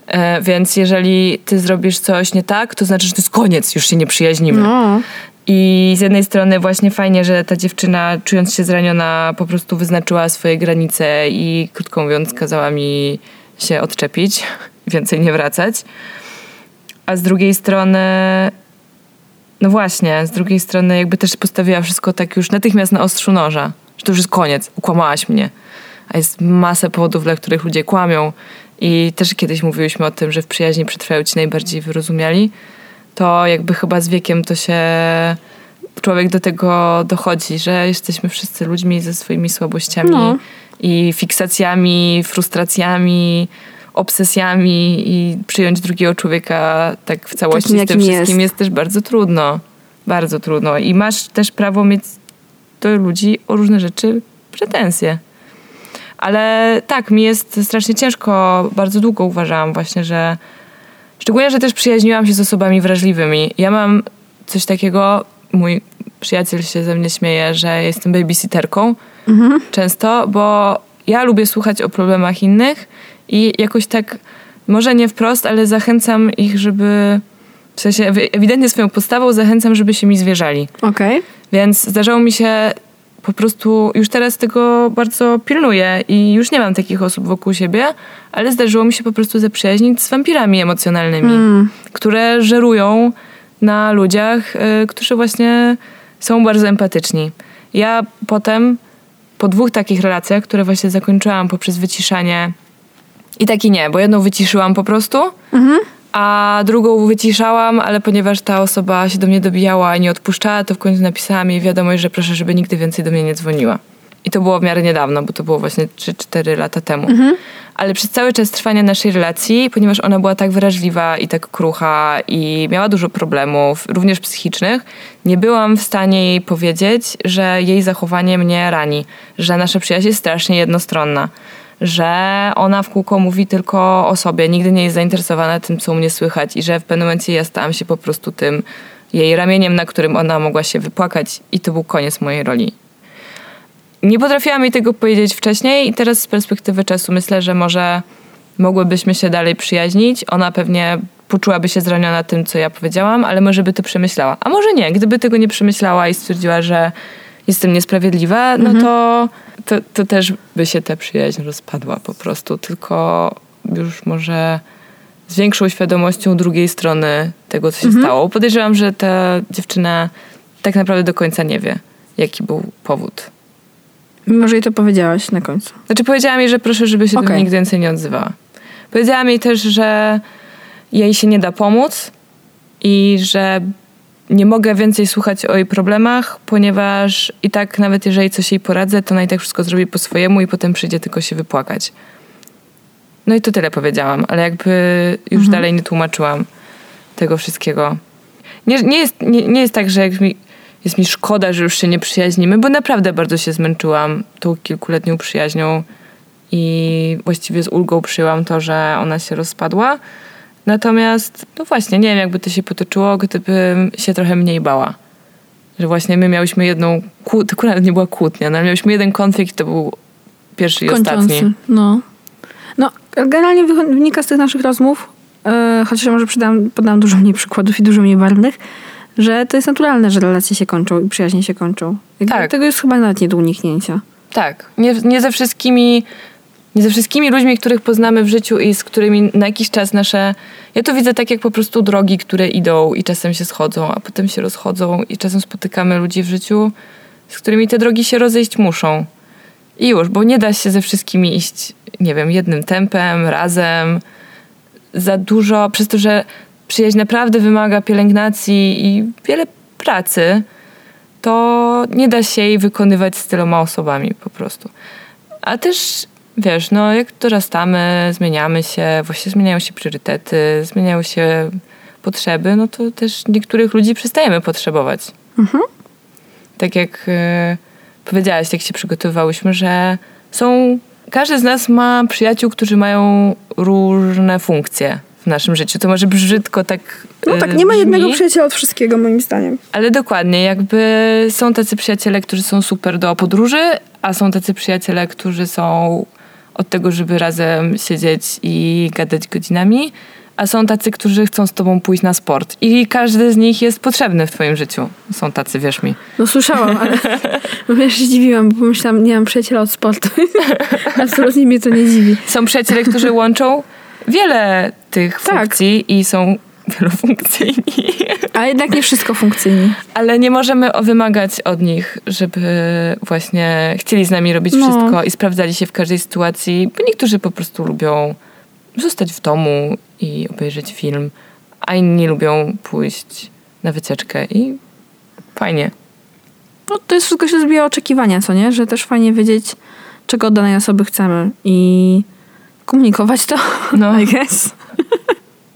E, więc jeżeli ty zrobisz coś nie tak, to znaczy, że to jest koniec, już się nie przyjaźnimy. No. I z jednej strony właśnie fajnie, że ta dziewczyna, czując się zraniona, po prostu wyznaczyła swoje granice i krótko mówiąc kazała mi się odczepić, więcej nie wracać. A z drugiej strony, no właśnie, z drugiej strony jakby też postawiła wszystko tak już natychmiast na ostrzu noża, że to już jest koniec, ukłamałaś mnie. A jest masę powodów, dla których ludzie kłamią. I też kiedyś mówiłyśmy o tym, że w przyjaźni przetrwają ci najbardziej wyrozumiali to jakby chyba z wiekiem to się człowiek do tego dochodzi, że jesteśmy wszyscy ludźmi ze swoimi słabościami No. i fiksacjami, frustracjami, obsesjami i przyjąć drugiego człowieka tak w całości Takim, z tym wszystkim jest. jest też bardzo trudno. Bardzo trudno. I masz też prawo mieć do ludzi o różne rzeczy pretensje. Ale tak, mi jest strasznie ciężko, bardzo długo uważałam właśnie, że szczególnie, że też przyjaźniłam się z osobami wrażliwymi. Ja mam coś takiego, mój przyjaciel się ze mnie śmieje, że jestem babysitterką często, bo ja lubię słuchać o problemach innych i jakoś tak, może nie wprost, ale zachęcam ich, żeby, w sensie ewidentnie swoją postawą zachęcam, żeby się mi zwierzali. Okej. Więc zdarzało mi się po prostu, już teraz tego bardzo pilnuję i już nie mam takich osób wokół siebie, ale zdarzyło mi się po prostu zaprzyjaźnić z wampirami emocjonalnymi, które żerują na ludziach, y, którzy właśnie są bardzo empatyczni. Ja potem, po dwóch takich relacjach, które właśnie zakończyłam poprzez wyciszanie i taki nie, bo jedną wyciszyłam po prostu, a drugą wyciszałam, ale ponieważ ta osoba się do mnie dobijała i nie odpuszczała, to w końcu napisałam jej wiadomość, że proszę, żeby nigdy więcej do mnie nie dzwoniła. I to było w miarę niedawno, bo to było właśnie 3-4 lata temu. Ale przez cały czas trwania naszej relacji, ponieważ ona była tak wrażliwa i tak krucha i miała dużo problemów, również psychicznych, nie byłam w stanie jej powiedzieć, że jej zachowanie mnie rani, że nasza przyjaźń jest strasznie jednostronna że ona w kółko mówi tylko o sobie, nigdy nie jest zainteresowana tym, co u mnie słychać i że w pewnym momencie ja stałam się po prostu tym jej ramieniem, na którym ona mogła się wypłakać i to był koniec mojej roli. Nie potrafiłam jej tego powiedzieć wcześniej i teraz z perspektywy czasu myślę, że może mogłybyśmy się dalej przyjaźnić. Ona pewnie poczułaby się zraniona tym, co ja powiedziałam, ale może by to przemyślała. A może nie, gdyby tego nie przemyślała i stwierdziła, że jestem niesprawiedliwa, no to, to, to też by się ta przyjaźń rozpadła po prostu. Tylko już może z większą świadomością drugiej strony tego, co się stało. Podejrzewam, że ta dziewczyna tak naprawdę do końca nie wie, jaki był powód. Mimo, że jej to powiedziałaś na końcu. Znaczy powiedziała mi, że proszę, żeby się do Okej. mnie nigdy więcej nie odzywała. Powiedziała mi też, że jej się nie da pomóc i że nie mogę więcej słuchać o jej problemach, ponieważ i tak nawet jeżeli coś jej poradzę, to ona i tak wszystko zrobi po swojemu i potem przyjdzie tylko się wypłakać. No i to tyle powiedziałam, ale jakby już dalej nie tłumaczyłam tego wszystkiego. Nie, nie, jest, nie, nie jest tak, że jak mi, jest mi szkoda, że już się nie przyjaźnimy, bo naprawdę bardzo się zmęczyłam tą kilkuletnią przyjaźnią i właściwie z ulgą przyjęłam to, że ona się rozpadła. Natomiast, no właśnie, nie wiem, jakby to się potoczyło, gdybym się trochę mniej bała. Że właśnie my miałyśmy jedną, kłó- to akurat nie była kłótnia, no ale miałyśmy jeden konflikt, to był pierwszy i ostatni. No. No, generalnie wynika z tych naszych rozmów, e, chociaż ja może przydam, podam dużo mniej przykładów i dużo mniej barwnych, że to jest naturalne, że relacje się kończą i przyjaźnie się kończą. Jakby Tak. Tego jest chyba nawet nie do uniknięcia. Tak, nie, nie ze wszystkimi ze wszystkimi ludźmi, których poznamy w życiu i z którymi na jakiś czas nasze. Ja to widzę tak jak po prostu drogi, które idą i czasem się schodzą, a potem się rozchodzą, i czasem spotykamy ludzi w życiu, z którymi te drogi się rozejść muszą. I już, bo nie da się ze wszystkimi iść, nie wiem, jednym tempem, razem. Za dużo, przez to, że przyjaźń naprawdę wymaga pielęgnacji i wiele pracy, to nie da się jej wykonywać z tyloma osobami po prostu. A też, wiesz, no jak dorastamy, zmieniamy się, właśnie zmieniają się priorytety, zmieniają się potrzeby, no to też niektórych ludzi przestajemy potrzebować. Tak jak e, powiedziałaś, jak się przygotowywałyśmy, że są... Każdy z nas ma przyjaciół, którzy mają różne funkcje w naszym życiu. To może brzydko tak No e, tak, nie ma brzmi, jednego przyjaciela od wszystkiego, moim zdaniem. Ale dokładnie, jakby są tacy przyjaciele, którzy są super do podróży, a są tacy przyjaciele, którzy są od tego, żeby razem siedzieć i gadać godzinami, a są tacy, którzy chcą z tobą pójść na sport. I każdy z nich jest potrzebny w twoim życiu. Są tacy, wierz mi. No słyszałam, ale się zdziwiłam, bo myślałam, nie mam przyjaciela od sportu. Absolutnie mnie to nie dziwi. Są przyjaciele, którzy łączą wiele tych Tak. funkcji i są wielofunkcyjni. A jednak nie wszystko funkcyjni. Ale nie możemy wymagać od nich, żeby właśnie chcieli z nami robić No. wszystko i sprawdzali się w każdej sytuacji, bo niektórzy po prostu lubią zostać w domu i obejrzeć film, a inni lubią pójść na wycieczkę i fajnie. No to jest wszystko się zbija oczekiwania, co nie? Że też fajnie wiedzieć, czego od danej osoby chcemy i komunikować to, No. I guess.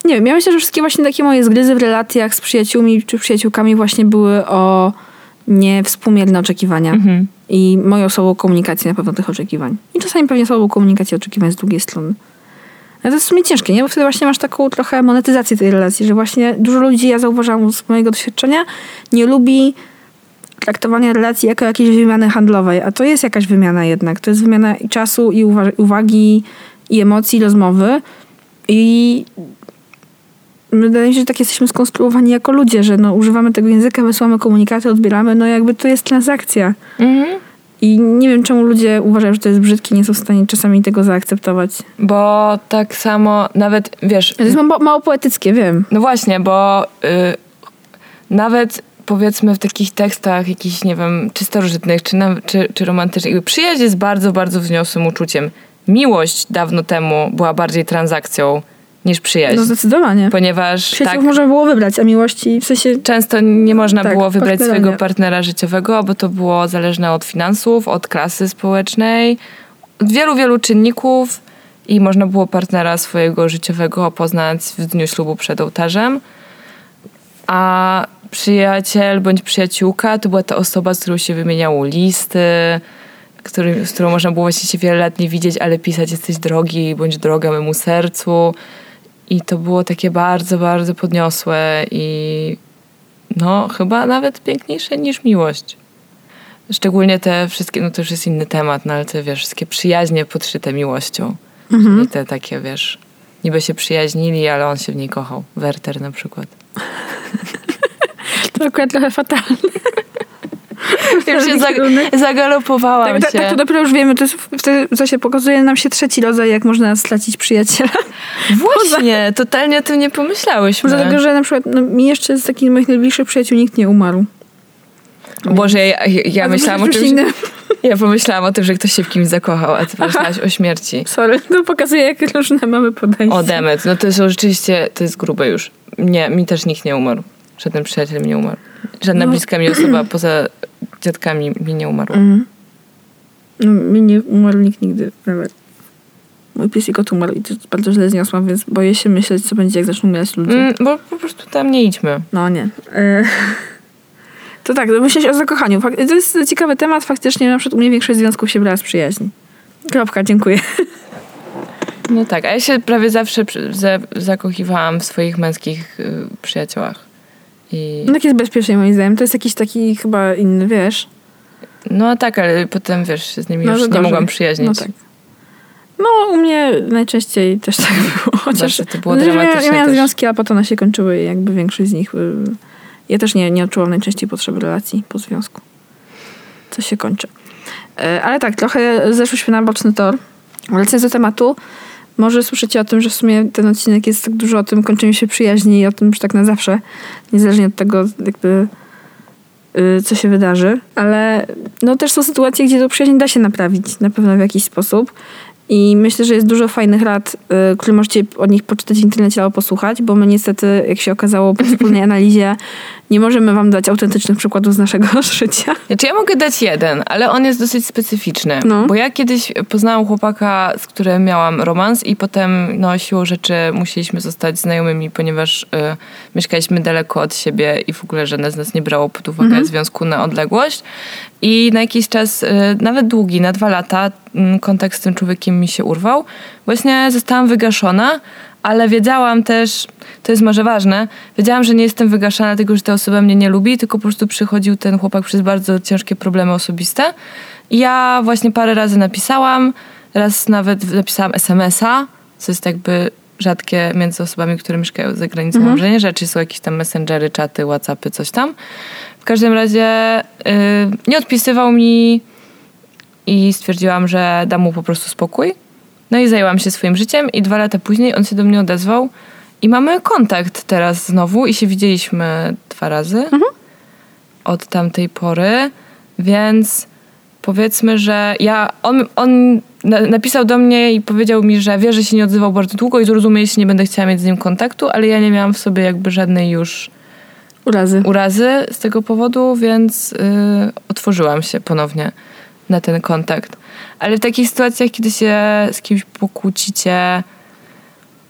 Nie wiem, ja myślę, że wszystkie właśnie takie moje zgryzy w relacjach z przyjaciółmi czy przyjaciółkami właśnie były o niewspółmierne oczekiwania. Mhm. I moją słabą komunikację na pewno tych oczekiwań. I czasami pewnie słabą komunikację oczekiwań z drugiej strony. Ale to jest w sumie ciężkie, nie? Bo wtedy właśnie masz taką trochę monetyzację tej relacji, że właśnie dużo ludzi, ja zauważam z mojego doświadczenia, nie lubi traktowania relacji jako jakiejś wymiany handlowej, a to jest jakaś wymiana jednak. To jest wymiana i czasu, i uwa- uwagi, i emocji, i rozmowy. I wydaje mi się, że tak jesteśmy skonstruowani jako ludzie, że no, używamy tego języka, wysyłamy komunikaty, odbieramy, no jakby to jest transakcja. Mhm. I nie wiem, czemu ludzie uważają, że to jest brzydkie, nie są w stanie czasami tego zaakceptować. Bo tak samo nawet, wiesz, To jest mało, mało poetyckie, wiem. No właśnie, bo y, nawet powiedzmy w takich tekstach jakichś, nie wiem, czy starożytnych, czy, na, czy, czy romantycznych, przyjaźń jest bardzo, bardzo wzniosłym uczuciem. Miłość dawno temu była bardziej transakcją niż przyjaźń. No zdecydowanie. ponieważ Przyjaciół tak, można było wybrać, a miłości w sensie... często nie można Tak, było wybrać partnera swojego partnera życiowego, bo to było zależne od finansów, od klasy społecznej, od wielu, wielu czynników i można było partnera swojego życiowego poznać w dniu ślubu przed ołtarzem. A przyjaciel bądź przyjaciółka to była ta osoba, z którą się wymieniało listy, który, z którą można było właśnie się wiele lat nie widzieć, ale pisać jesteś drogi bądź droga memu sercu. I to było takie bardzo, bardzo podniosłe i no chyba nawet piękniejsze niż miłość. Szczególnie te wszystkie, no to już jest inny temat, no ale te wiesz, wszystkie przyjaźnie podszyte miłością. Mhm. I te takie, wiesz, niby się przyjaźnili, ale on się w niej kochał. Werter na przykład. To akurat trochę fatalne. Już się zag- zagalopowałam Tak, tak, się. tak, to dopiero już wiemy, to jest wtedy, co się pokazuje nam się trzeci rodzaj, jak można stracić przyjaciela. Właśnie, totalnie o tym nie pomyślałyśmy. Dlatego, że na przykład no, mi jeszcze z takich moich najbliższych przyjaciół nikt nie umarł. Boże, ja, ja, ja myślałam o że, innego. ja pomyślałam o tym, że ktoś się w kimś zakochał, a ty pomyślałaś o śmierci. Sorry, to pokazuje, jak różne mamy podejście. O demet, no to są rzeczywiście, to jest grube już. Nie, mi też nikt nie umarł. Żaden przyjaciel mi nie umarł. Żadna No. bliska mi osoba poza dziadkami mi nie umarła. Mhm. No, mi nie umarł nikt nigdy, nawet. Mój pies kot umarł i to bardzo źle zniosłam, więc boję się myśleć, co będzie, jak zaczną umierać ludzie. Mm, bo po prostu tam nie idźmy. No nie. E, To tak, myśleć o zakochaniu. Fak- To jest ciekawy temat. Faktycznie na przykład u mnie większość związków się brała z przyjaźni. Kropka, dziękuję. No tak, a ja się prawie zawsze przy- za, zakochiwałam w swoich męskich y, przyjaciołach. I, No tak jest bezpiecznie moim zdaniem. To jest jakiś taki chyba inny, wiesz. no tak, ale potem wiesz, z nimi No, już nie mogłam przyjaźnić. No tak. No u mnie najczęściej też tak było. Chociaż Zawsze to było Znaczy, dramatyczne ja miałam też. związki, a potem one się kończyły i jakby większość z nich... y, Ja też nie, nie odczułam najczęściej potrzeby relacji po związku. Co się kończy. E, Ale tak, trochę zeszłyśmy na boczny tor. Wracając do tematu, może słyszycie o tym, że w sumie ten odcinek jest tak dużo o tym kończeniu się przyjaźni i o tym, że tak na zawsze, niezależnie od tego jakby y, co się wydarzy, ale no też są sytuacje, gdzie tą przyjaźń da się naprawić na pewno w jakiś sposób i myślę, że jest dużo fajnych rad, y, które możecie od nich poczytać w internecie albo posłuchać, bo my niestety, jak się okazało po wspólnej analizie, nie możemy wam dać autentycznych przykładów z naszego życia. Znaczy ja mogę dać jeden, ale on jest dosyć specyficzny. No. Bo ja kiedyś poznałam chłopaka, z którym miałam romans i potem no, siłą rzeczy musieliśmy zostać znajomymi, ponieważ y, mieszkaliśmy daleko od siebie i w ogóle żadne z nas nie brało pod uwagę związku na odległość. I na jakiś czas, y, nawet długi, na dwa lata, mm, kontakt z tym człowiekiem mi się urwał. Właśnie zostałam wygaszona, ale wiedziałam też, to jest może ważne, wiedziałam, że nie jestem wygaszana tego, że ta osoba mnie nie lubi, tylko po prostu przychodził ten chłopak przez bardzo ciężkie problemy osobiste. I ja właśnie parę razy napisałam, raz nawet napisałam SMS-a, co jest jakby rzadkie między osobami, które mieszkają za granicą. Mhm. Może nie rzeczy, są jakieś tam messengery, czaty, whatsappy, coś tam. W każdym razie y, nie odpisywał mi i stwierdziłam, że dam mu po prostu spokój. No i zajęłam się swoim życiem i dwa lata później on się do mnie odezwał i mamy kontakt teraz znowu i się widzieliśmy dwa razy od tamtej pory, więc powiedzmy, że ja, on, on napisał do mnie i powiedział mi, że wie, że się nie odzywał bardzo długo i zrozumie, jeśli nie będę chciała mieć z nim kontaktu, ale ja nie miałam w sobie jakby żadnej już Urazy. urazy z tego powodu, więc y, otworzyłam się ponownie na ten kontakt. Ale w takich sytuacjach, kiedy się z kimś pokłócicie,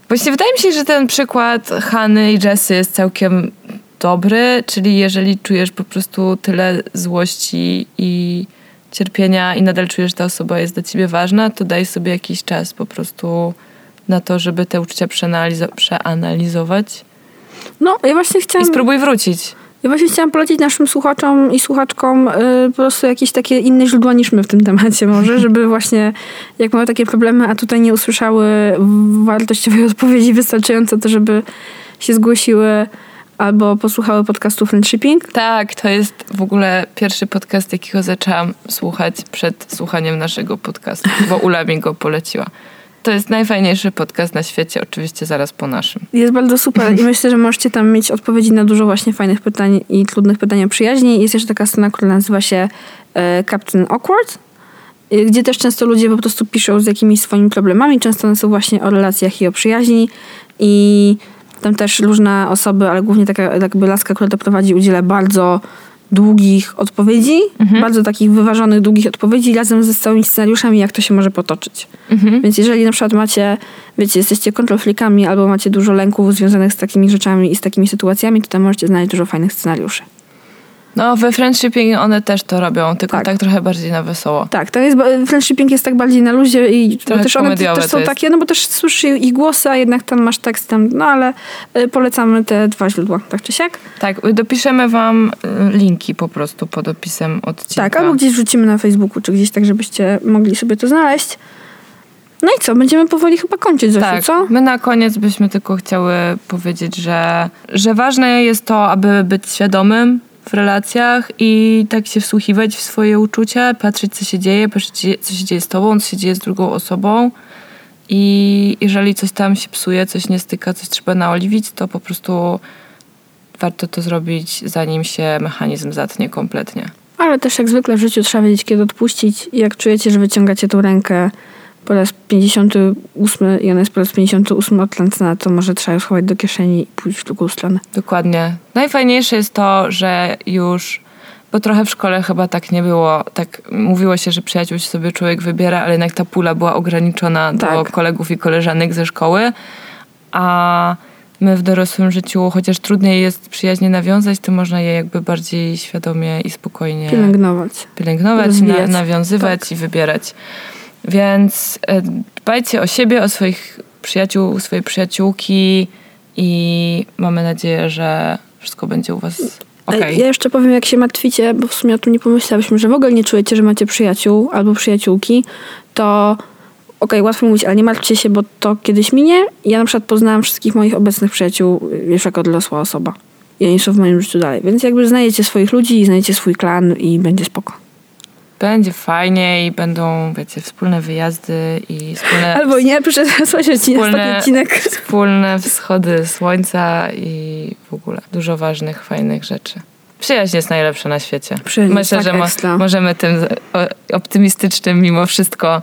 właśnie wydaje mi się, że ten przykład Hany i Jessy jest całkiem dobry, czyli jeżeli czujesz po prostu tyle złości i cierpienia i nadal czujesz, że ta osoba jest dla ciebie ważna, to daj sobie jakiś czas po prostu na to, żeby te uczucia przeanalizo- przeanalizować No, ja właśnie i chciałam... spróbuj wrócić. Ja właśnie chciałam polecić naszym słuchaczom i słuchaczkom y, po prostu jakieś takie inne źródła niż my w tym temacie może, żeby właśnie jak mają takie problemy, a tutaj nie usłyszały wartościowej odpowiedzi wystarczająco to, żeby się zgłosiły albo posłuchały podcastu Friendshipping. Tak, to jest w ogóle pierwszy podcast, jakiego zaczęłam słuchać przed słuchaniem naszego podcastu, bo Ula mi go poleciła. To jest najfajniejszy podcast na świecie, oczywiście zaraz po naszym. Jest bardzo super i myślę, że możecie tam mieć odpowiedzi na dużo właśnie fajnych pytań i trudnych pytań o przyjaźni. Jest jeszcze taka strona, która nazywa się e, Captain Awkward, y, gdzie też często ludzie po prostu piszą z jakimiś swoimi problemami. Często one są właśnie o relacjach i o przyjaźni i tam też różne osoby, ale głównie taka jakby laska, która to prowadzi, udziela bardzo długich odpowiedzi, bardzo takich wyważonych, długich odpowiedzi razem ze całymi scenariuszami, jak to się może potoczyć. Więc jeżeli na przykład macie, wiecie, jesteście kontrolflikami albo macie dużo lęków związanych z takimi rzeczami i z takimi sytuacjami, to tam możecie znaleźć dużo fajnych scenariuszy. No, we friendshipping one też to robią, tylko Tak. tak, trochę bardziej na wesoło. Tak, to jest, bo friendshipping jest tak bardziej na luzie i Trochę też one też są takie, no bo też słyszysz ich głosy, a jednak tam masz tekst tam, no ale y, polecamy te dwa źródła, tak czy siak. Tak, dopiszemy wam y, linki po prostu pod opisem odcinka. Tak, albo gdzieś wrzucimy na Facebooku, czy gdzieś tak, żebyście mogli sobie to znaleźć. No i co, będziemy powoli chyba kończyć, Zosiu, Tak, co? my na koniec byśmy tylko chciały powiedzieć, że, że ważne jest to, aby być świadomym w relacjach i tak się wsłuchiwać w swoje uczucia, patrzeć co się dzieje, patrzeć co się dzieje z tobą, co się dzieje z drugą osobą i jeżeli coś tam się psuje, coś nie styka, coś trzeba naoliwić, to po prostu warto to zrobić zanim się mechanizm zatnie kompletnie. Ale też jak zwykle w życiu trzeba wiedzieć, kiedy odpuścić. Jak czujecie, że wyciągacie tą rękę po raz 58 i ona jest po raz 58 odtrącona, to może trzeba ją schować do kieszeni i pójść w drugą stronę. Dokładnie. Najfajniejsze jest to, że już, bo trochę w szkole chyba tak nie było, tak mówiło się, że przyjaciół się sobie człowiek wybiera, ale jednak ta pula była ograniczona do Tak. kolegów i koleżanek ze szkoły, a my w dorosłym życiu, chociaż trudniej jest przyjaźnie nawiązać, to można je jakby bardziej świadomie i spokojnie Pielęgnować. pielęgnować, na, nawiązywać i wybierać. Więc e, dbajcie o siebie, o swoich przyjaciół, swoje przyjaciółki i mamy nadzieję, że wszystko będzie u was okej. Ja jeszcze powiem, jak się martwicie, bo w sumie o tym nie pomyślałyśmy, że w ogóle nie czujecie, że macie przyjaciół albo przyjaciółki, to okej, łatwo mówić, ale nie martwcie się, bo to kiedyś minie. Ja na przykład poznałam wszystkich moich obecnych przyjaciół już jako dorosła osoba. I oni są w moim życiu dalej. Więc jakby znajdziecie swoich ludzi i znajdziecie swój klan i będzie spoko. Będzie fajnie i będą, wiecie, wspólne wyjazdy i wspólne, Albo nie, przesłać Wspólne- odcinek. wspólne wschody słońca i w ogóle dużo ważnych, fajnych rzeczy. Przyjaźń jest najlepsza na świecie. Przyjaźń Myślę, tak że mo- możemy tym optymistycznym mimo wszystko,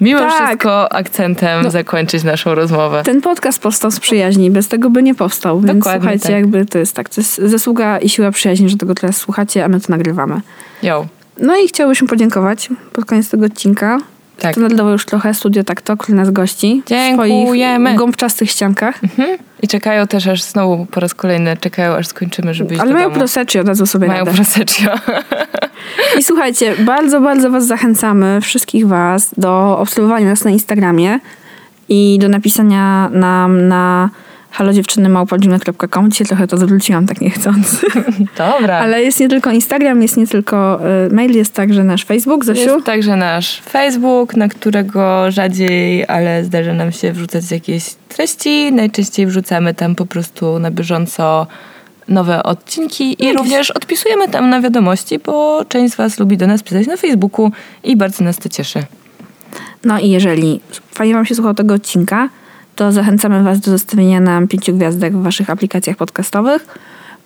mimo Tak. wszystko akcentem No. zakończyć naszą rozmowę. Ten podcast powstał z przyjaźni, bez tego by nie powstał. Więc Dokładnie słuchajcie, tak. jakby to jest tak, to jest zasługa i siła przyjaźni, że tego teraz słuchacie, a my to nagrywamy. Yo. No i chciałybyśmy podziękować pod koniec tego odcinka. Tak. To nadało już trochę Studio Takto, który nas gości. Dziękujemy. W swoich gąbczastych ściankach. I czekają też aż znowu po raz kolejny, czekają aż skończymy, żeby iść Ale do mają domu. proseccio, dadzą sobie Mają radę. proseccio. I słuchajcie, bardzo, bardzo was zachęcamy, wszystkich was, do obserwowania nas na Instagramie. i do napisania nam na halodziewczynymałpa.gmail.com. Dzisiaj trochę to zwróciłam tak niechcący. Dobra. Ale jest nie tylko Instagram, jest nie tylko y, mail, jest także nasz Facebook, Zosiu. Jest także nasz Facebook, na którego rzadziej, ale zdarza nam się wrzucać jakieś treści. Najczęściej wrzucamy tam po prostu na bieżąco nowe odcinki i również odpisujemy tam na wiadomości, bo część z Was lubi do nas pisać na Facebooku i bardzo nas to cieszy. No i jeżeli fajnie Wam się słuchało tego odcinka, to zachęcamy Was do zostawienia nam pięciu gwiazdek w Waszych aplikacjach podcastowych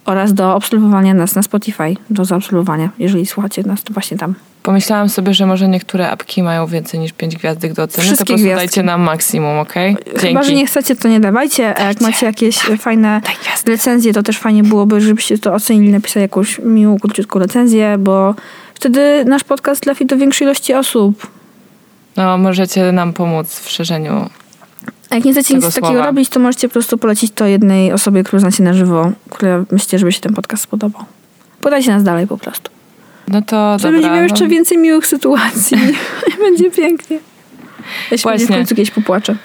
oraz do obserwowania nas na Spotify, do zaobserwowania, jeżeli słuchacie nas, to właśnie tam. Pomyślałam sobie, że może niektóre apki mają więcej niż 5 gwiazdek do oceny, Wszystkie to po prostu gwiazdki. dajcie nam maksimum, okej? Chyba, że nie chcecie, to nie dawajcie, a jak macie jakieś fajne recenzje, to też fajnie byłoby, żebyście to ocenili, napisali jakąś miłą, króciutką recenzję, bo wtedy nasz podcast trafi do większej ilości osób. No, możecie nam pomóc w szerzeniu. A jak nie chcecie nic Tego takiego słowa. robić, to możecie po prostu polecić to jednej osobie, którą znacie na żywo, która myślicie, żeby się ten podcast spodobał. Podajcie nas dalej po prostu. No to dobra. będziemy jeszcze no. więcej miłych sytuacji. Będzie pięknie. Ja się Właśnie. w końcu kiedyś popłaczę.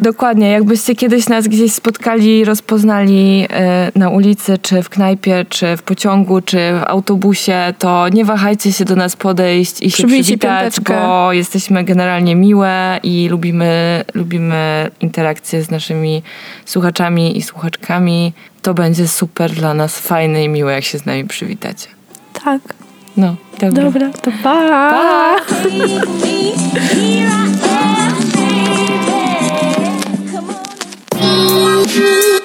Dokładnie, jakbyście kiedyś nas gdzieś spotkali, rozpoznali e, na ulicy, czy w knajpie, czy w pociągu, czy w autobusie, to nie wahajcie się do nas podejść i się przywitać, piąteczkę. bo jesteśmy generalnie miłe i lubimy, lubimy interakcje z naszymi słuchaczami i słuchaczkami. To będzie super dla nas, fajne i miłe, jak się z nami przywitacie. Tak. No, dobra. Dobra, to pa! Pa! Daddy.